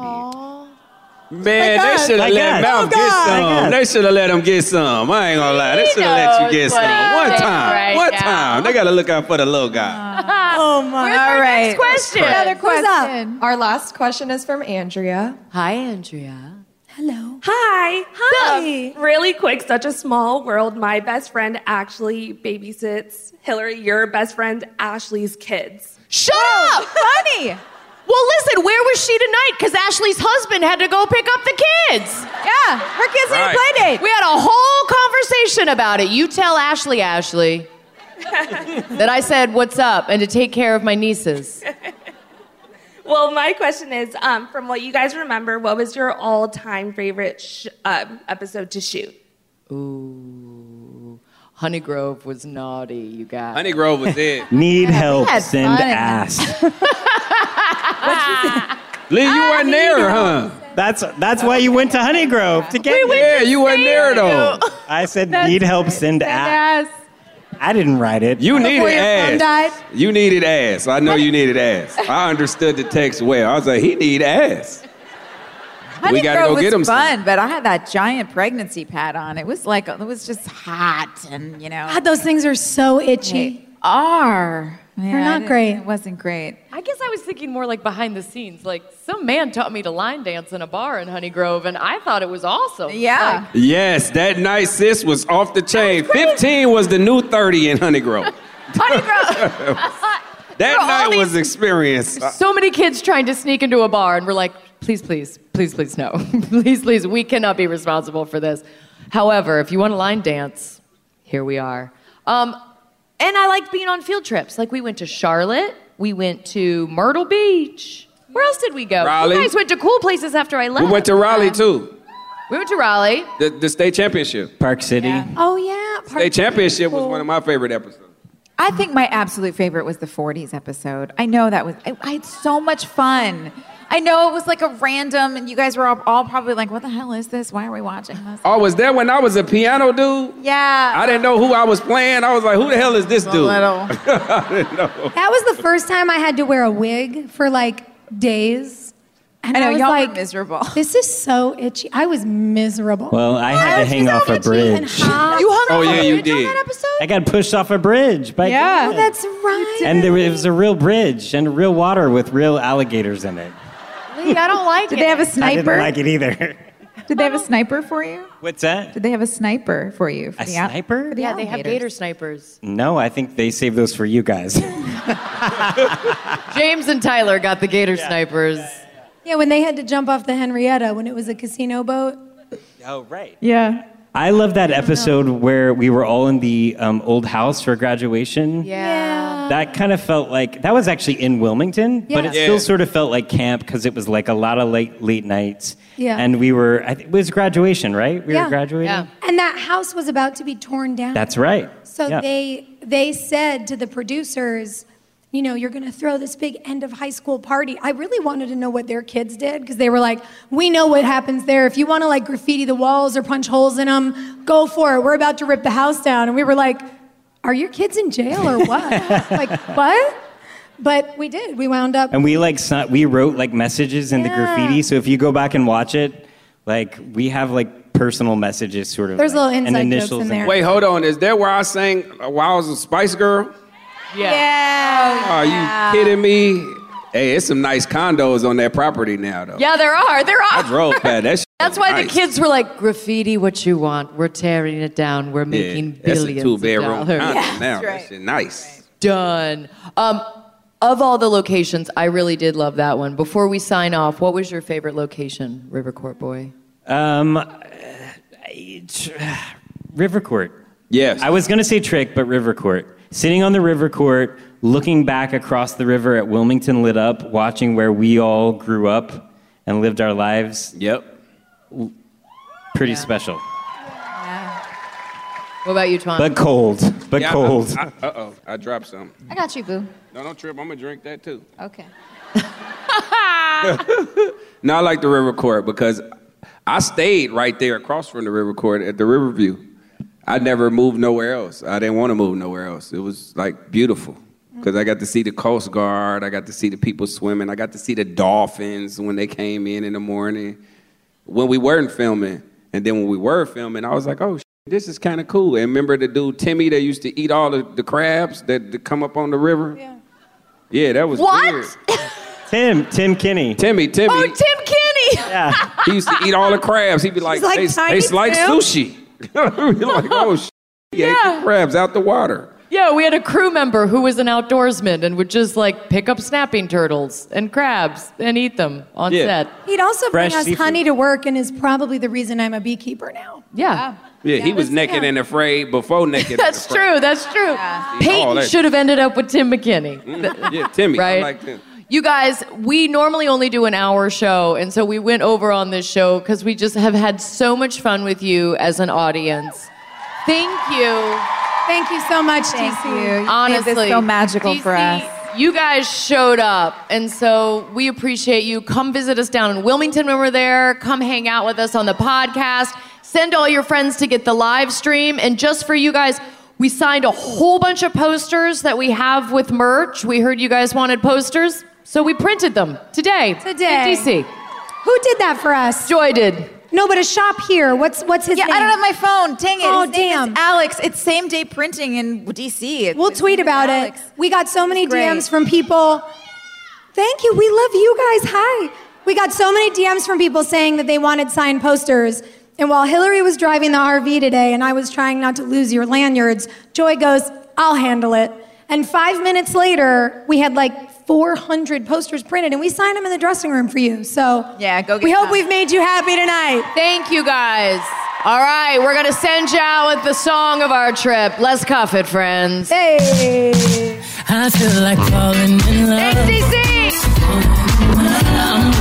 be.
Man, they should have
Like
let
us.
Mouth
Oh,
get some. They should have let him get some. I ain't gonna lie. They should have let you get some. One time.
right
One
now.
time. They gotta look out for the little guy. [LAUGHS] [LAUGHS]
Oh my.
All right.
Next question.
Another
Who's up?
question.
Our last question is from Andrea.
Hi, Andrea.
Hello.
Hi.
Hi.
Um, really quick, such a small world. My best friend actually babysits Hilarie, your best friend Ashley's kids.
Shut up!
honey.
Well, listen, where was she tonight? Because Ashley's husband had to go pick up the kids.
Yeah, her kids need a play date.
We had a whole conversation about it. You tell Ashley, Ashley, that I said, What's up? and to take care of my nieces. [LAUGHS]
Well, my question is, um, from what you guys remember, what was your all-time favorite sh- um, episode to shoot?
Ooh. Honey Grove was naughty, you guys.
Honey Grove was it. [LAUGHS]
Need help?
had
Send
fun
ass. [LAUGHS]
Lee, you weren't there, huh?
That's that's why you went to Honey Grove to get. me.
Yeah, you weren't there though.
I said need help. Send ass.
Yes.
I didn't write it.
You needed
Before your
ass.
died.
You needed ass. I know you needed ass. I understood the text well. I was like, he need ass.
Honey
We gotta
Grove
go
was
get 'em some.
fun, but I had that giant pregnancy pad on. It was like it was just hot, and you know,
God, those things are so itchy.
they are. Yeah,
They're not great.
It wasn't great.
I guess I was thinking more like behind the scenes. Like, some man taught me to line dance in a bar in Honey Grove, and I thought it was awesome.
Yeah.
Yes, that night sis was off the chain. 15 was the new 30 in Honey Grove. [LAUGHS] Honey Grove. [LAUGHS] That
all
night was experience.
So many kids trying to sneak into a bar, and we're like, please, please, please, please, no. [LAUGHS] please, please, we cannot be responsible for this. However, if you want to line dance, here we are. Um, and I liked being on field trips. Like, we went to Charlotte, we went to Myrtle Beach. Where else did we go?
Raleigh.
You guys went to cool places after I left.
We went to Raleigh too.
We went to Raleigh.
The, the state championship.
Park City.
Oh yeah.
State championship was one of my favorite episodes.
I think my absolute favorite was the 40s episode. I know that was, I, I had so much fun. I know it was like a random, and you guys were all, all probably like, what the hell is this? Why are we watching this?
Oh, was that when I was a piano dude?
Yeah.
I didn't know who I was playing. I was like, who the hell is this dude?
little. [LAUGHS]
I didn't know.
That was the first time I had to wear a wig for like days. And
I know,
was
y'all were
like,
miserable. [LAUGHS]
This is so itchy. I was miserable.
Well, I had to hang off a bridge.
You hung
Oh,
off
yeah,
a
you
bridge on
did.
that episode?
I got pushed off a bridge by
Yeah.
Oh, that's right.
And there, it was a real bridge and real water with real alligators in it.
Lee, I don't like
Did
it.
Did they have a sniper?
I didn't like it either.
Did they have a sniper for you?
What's that?
Did they have a sniper for you? For
A
the
sniper?
for the
Yeah, they have gator snipers.
No, I think they saved those for you guys. [LAUGHS]
James and Tyler got the gator snipers.
Yeah, when they had to jump off the Henrietta when it was a casino boat.
oh, right.
Yeah.
I love that episode where we were all in the um, old house for graduation.
Yeah.
That kind of felt like that was actually in Wilmington, but it
Yeah.
still sort of felt like camp because it was like a lot of late late nights.
Yeah.
And we were, I think it was graduation, right? We
Yeah.
were graduating.
Yeah.
And that house was about to be torn down.
That's right.
So
Yeah.
they they said to the producers, you know, you're going to throw this big end of high school party. I really wanted to know what their kids did because they were like, we know what happens there. If you want to like graffiti the walls or punch holes in them, go for it. We're about to rip the house down. And we were like, are your kids in jail or what? [LAUGHS] like, what? But we did. We wound up.
And we like si- we wrote like messages in the graffiti. So if you go back and watch it, like we have like personal messages, sort of.
There's
like,
little
and
inside jokes
initials
in there.
Wait, hold on. Is that where I sang uh, while I was a Spice Girl?
Yeah.
Are you kidding me? Hey, it's some nice condos on that property now, though.
Yeah, there are. There are.
I
are.
drove past that. [LAUGHS] shit
That's
was
why the kids were like, graffiti what you want. We're tearing it down. We're making
yeah, that's a two
of
bedroom
dollars.
condo [LAUGHS] now. That shit nice.
Done. Um, of all the locations, I really did love that one. Before we sign off, what was your favorite location, River Court Boy?
Um, uh, [SIGHS] River Court.
Yes.
I was going to say Trick, but River Court. Sitting on the River Court, looking back across the river at Wilmington lit up, watching where we all grew up and lived our lives.
Yep.
Pretty special.
What about you, Twan?
But cold. But
Yeah,
cold.
I, uh oh, I dropped something.
I got you, boo.
No, don't trip. I'm gonna drink that too.
Okay. [LAUGHS]
now I like the River Court because I stayed right there across from the River Court at the Riverview. I never moved nowhere else. I didn't want to move nowhere else. It was like beautiful mm. because I got to see the Coast Guard. I got to see the people swimming. I got to see the dolphins when they came in in the morning. When we weren't filming, and then when we were filming, I was like, oh. This is kind of cool. And remember the dude Timmy that used to eat all the, the crabs that, that come up on the river? Yeah. Yeah, that was
What?
weird. [LAUGHS]
Tim, Tim Kinney.
Timmy, Timmy.
Oh, Tim Kinney!
Yeah.
He used to eat all the crabs. He'd be like,
He's like
tastes,
Tiny
tastes like sushi. [LAUGHS] We'd be like, oh, sh- he ate the crabs out the water.
Yeah, we had a crew member who was an outdoorsman and would just like pick up snapping turtles and crabs and eat them on
Yeah.
set.
He'd also bring us
seafood.
honey to work and is probably the reason I'm a beekeeper now.
Yeah.
Yeah, he was naked and afraid before naked. and [LAUGHS]
That's
afraid.
true. That's true.
all
Peyton
that.
should have ended up with Tim McKinney.
Mm, Yeah, Timmy. I
Right. You guys, we normally only do an hour show, and so we went over on this show because we just have had so much fun with you as an audience. Thank you.
Thank you so much,
Thank
DC.
you.
Honestly,
this so magical for us.
You guys showed up, and so we appreciate you. Come visit us down in Wilmington when we're there. Come hang out with us on the podcast. Send all your friends to get the live stream. And just for you guys, we signed a whole bunch of posters that we have with merch. We heard you guys wanted posters, so we printed them today.
Today.
in DC.
Who did that for us?
Joy did.
No, but a shop here. What's what's his
Yeah,
name?
I don't have my phone. Dang it.
Oh,
His name is
damn.
Alex. It's same day printing in DC. It's-
We'll
his
tweet
name is
about
Alex.
it. We got so many. DMs from people. Thank you. We love you guys. Hi. We got so many DMs from people saying that they wanted signed posters. And while Hilarie was driving the RV today and I was trying not to lose your lanyards, Joy goes, I'll handle it. And five minutes later, we had like 400 posters printed and we signed them in the dressing room for you. So
Yeah, go get
we hope
some.
we've made you happy tonight.
Thank you guys. All right, we're going to send you out with the song of our trip. Let's cuff it, friends.
Hey.
I feel like falling in love.
XDC!
I'm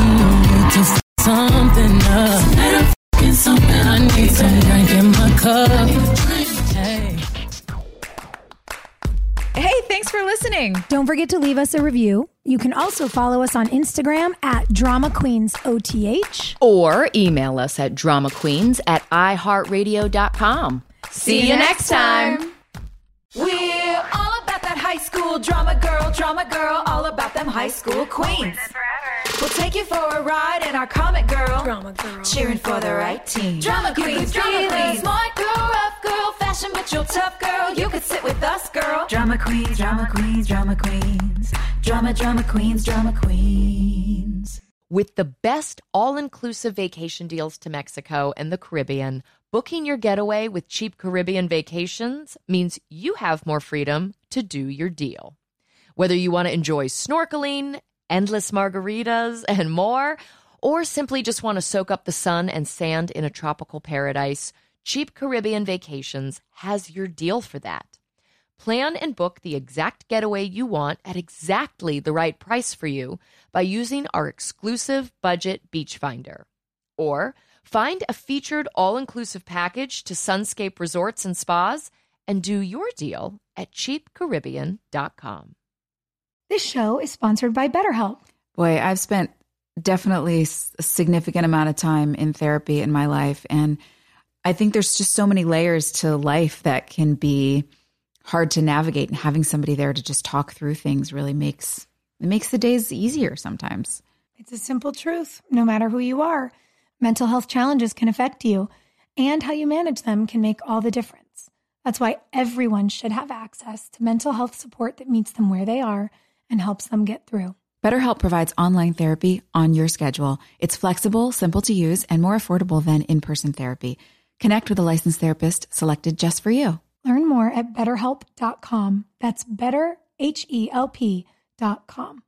to f- something up. Tonight I'm f***ing something. I need some drink in my cup.
Thanks for listening.
Don't forget to leave us a review. You can also follow us on Instagram at Drama Queens OTH.
Or email us at dramaqueens at iheartradio.com. See you next time.
We're all about that high school drama girl, drama girl, all about them high school queens. We'll take you for a ride in our comic girl, drama girl, cheering for the right team. Drama queens, drama queens, smart girl, rough girl, fashion but you're tough girl. You could sit with us, girl. Drama queens, drama queens, drama queens, drama, drama queens, drama queens.
With the best all inclusive vacation deals to Mexico and the Caribbean, booking your getaway with cheap Caribbean vacations means you have more freedom to do your deal. Whether you want to enjoy snorkeling, endless margaritas, and more, or simply just want to soak up the sun and sand in a tropical paradise, Cheap Caribbean Vacations has your deal for that. Plan and book the exact getaway you want at exactly the right price for you by using our exclusive budget beach finder. Or find a featured all inclusive package to Sunscape Resorts and Spas and do your deal at cheapcaribbean.com.
This show is sponsored by BetterHelp.
Boy, I've spent definitely a significant amount of time in therapy in my life. And I think there's just so many layers to life that can be hard to navigate. And having somebody there to just talk through things really makes it makes the days easier sometimes.
It's a simple truth. No matter who you are, mental health challenges can affect you, and how you manage them can make all the difference. That's why everyone should have access to mental health support that meets them where they are and helps them get through.
BetterHelp provides online therapy on your schedule. It's flexible, simple to use, and more affordable than in person therapy. Connect with a licensed therapist selected just for you.
Learn more at betterhelp.com. That's better, H E L P.com.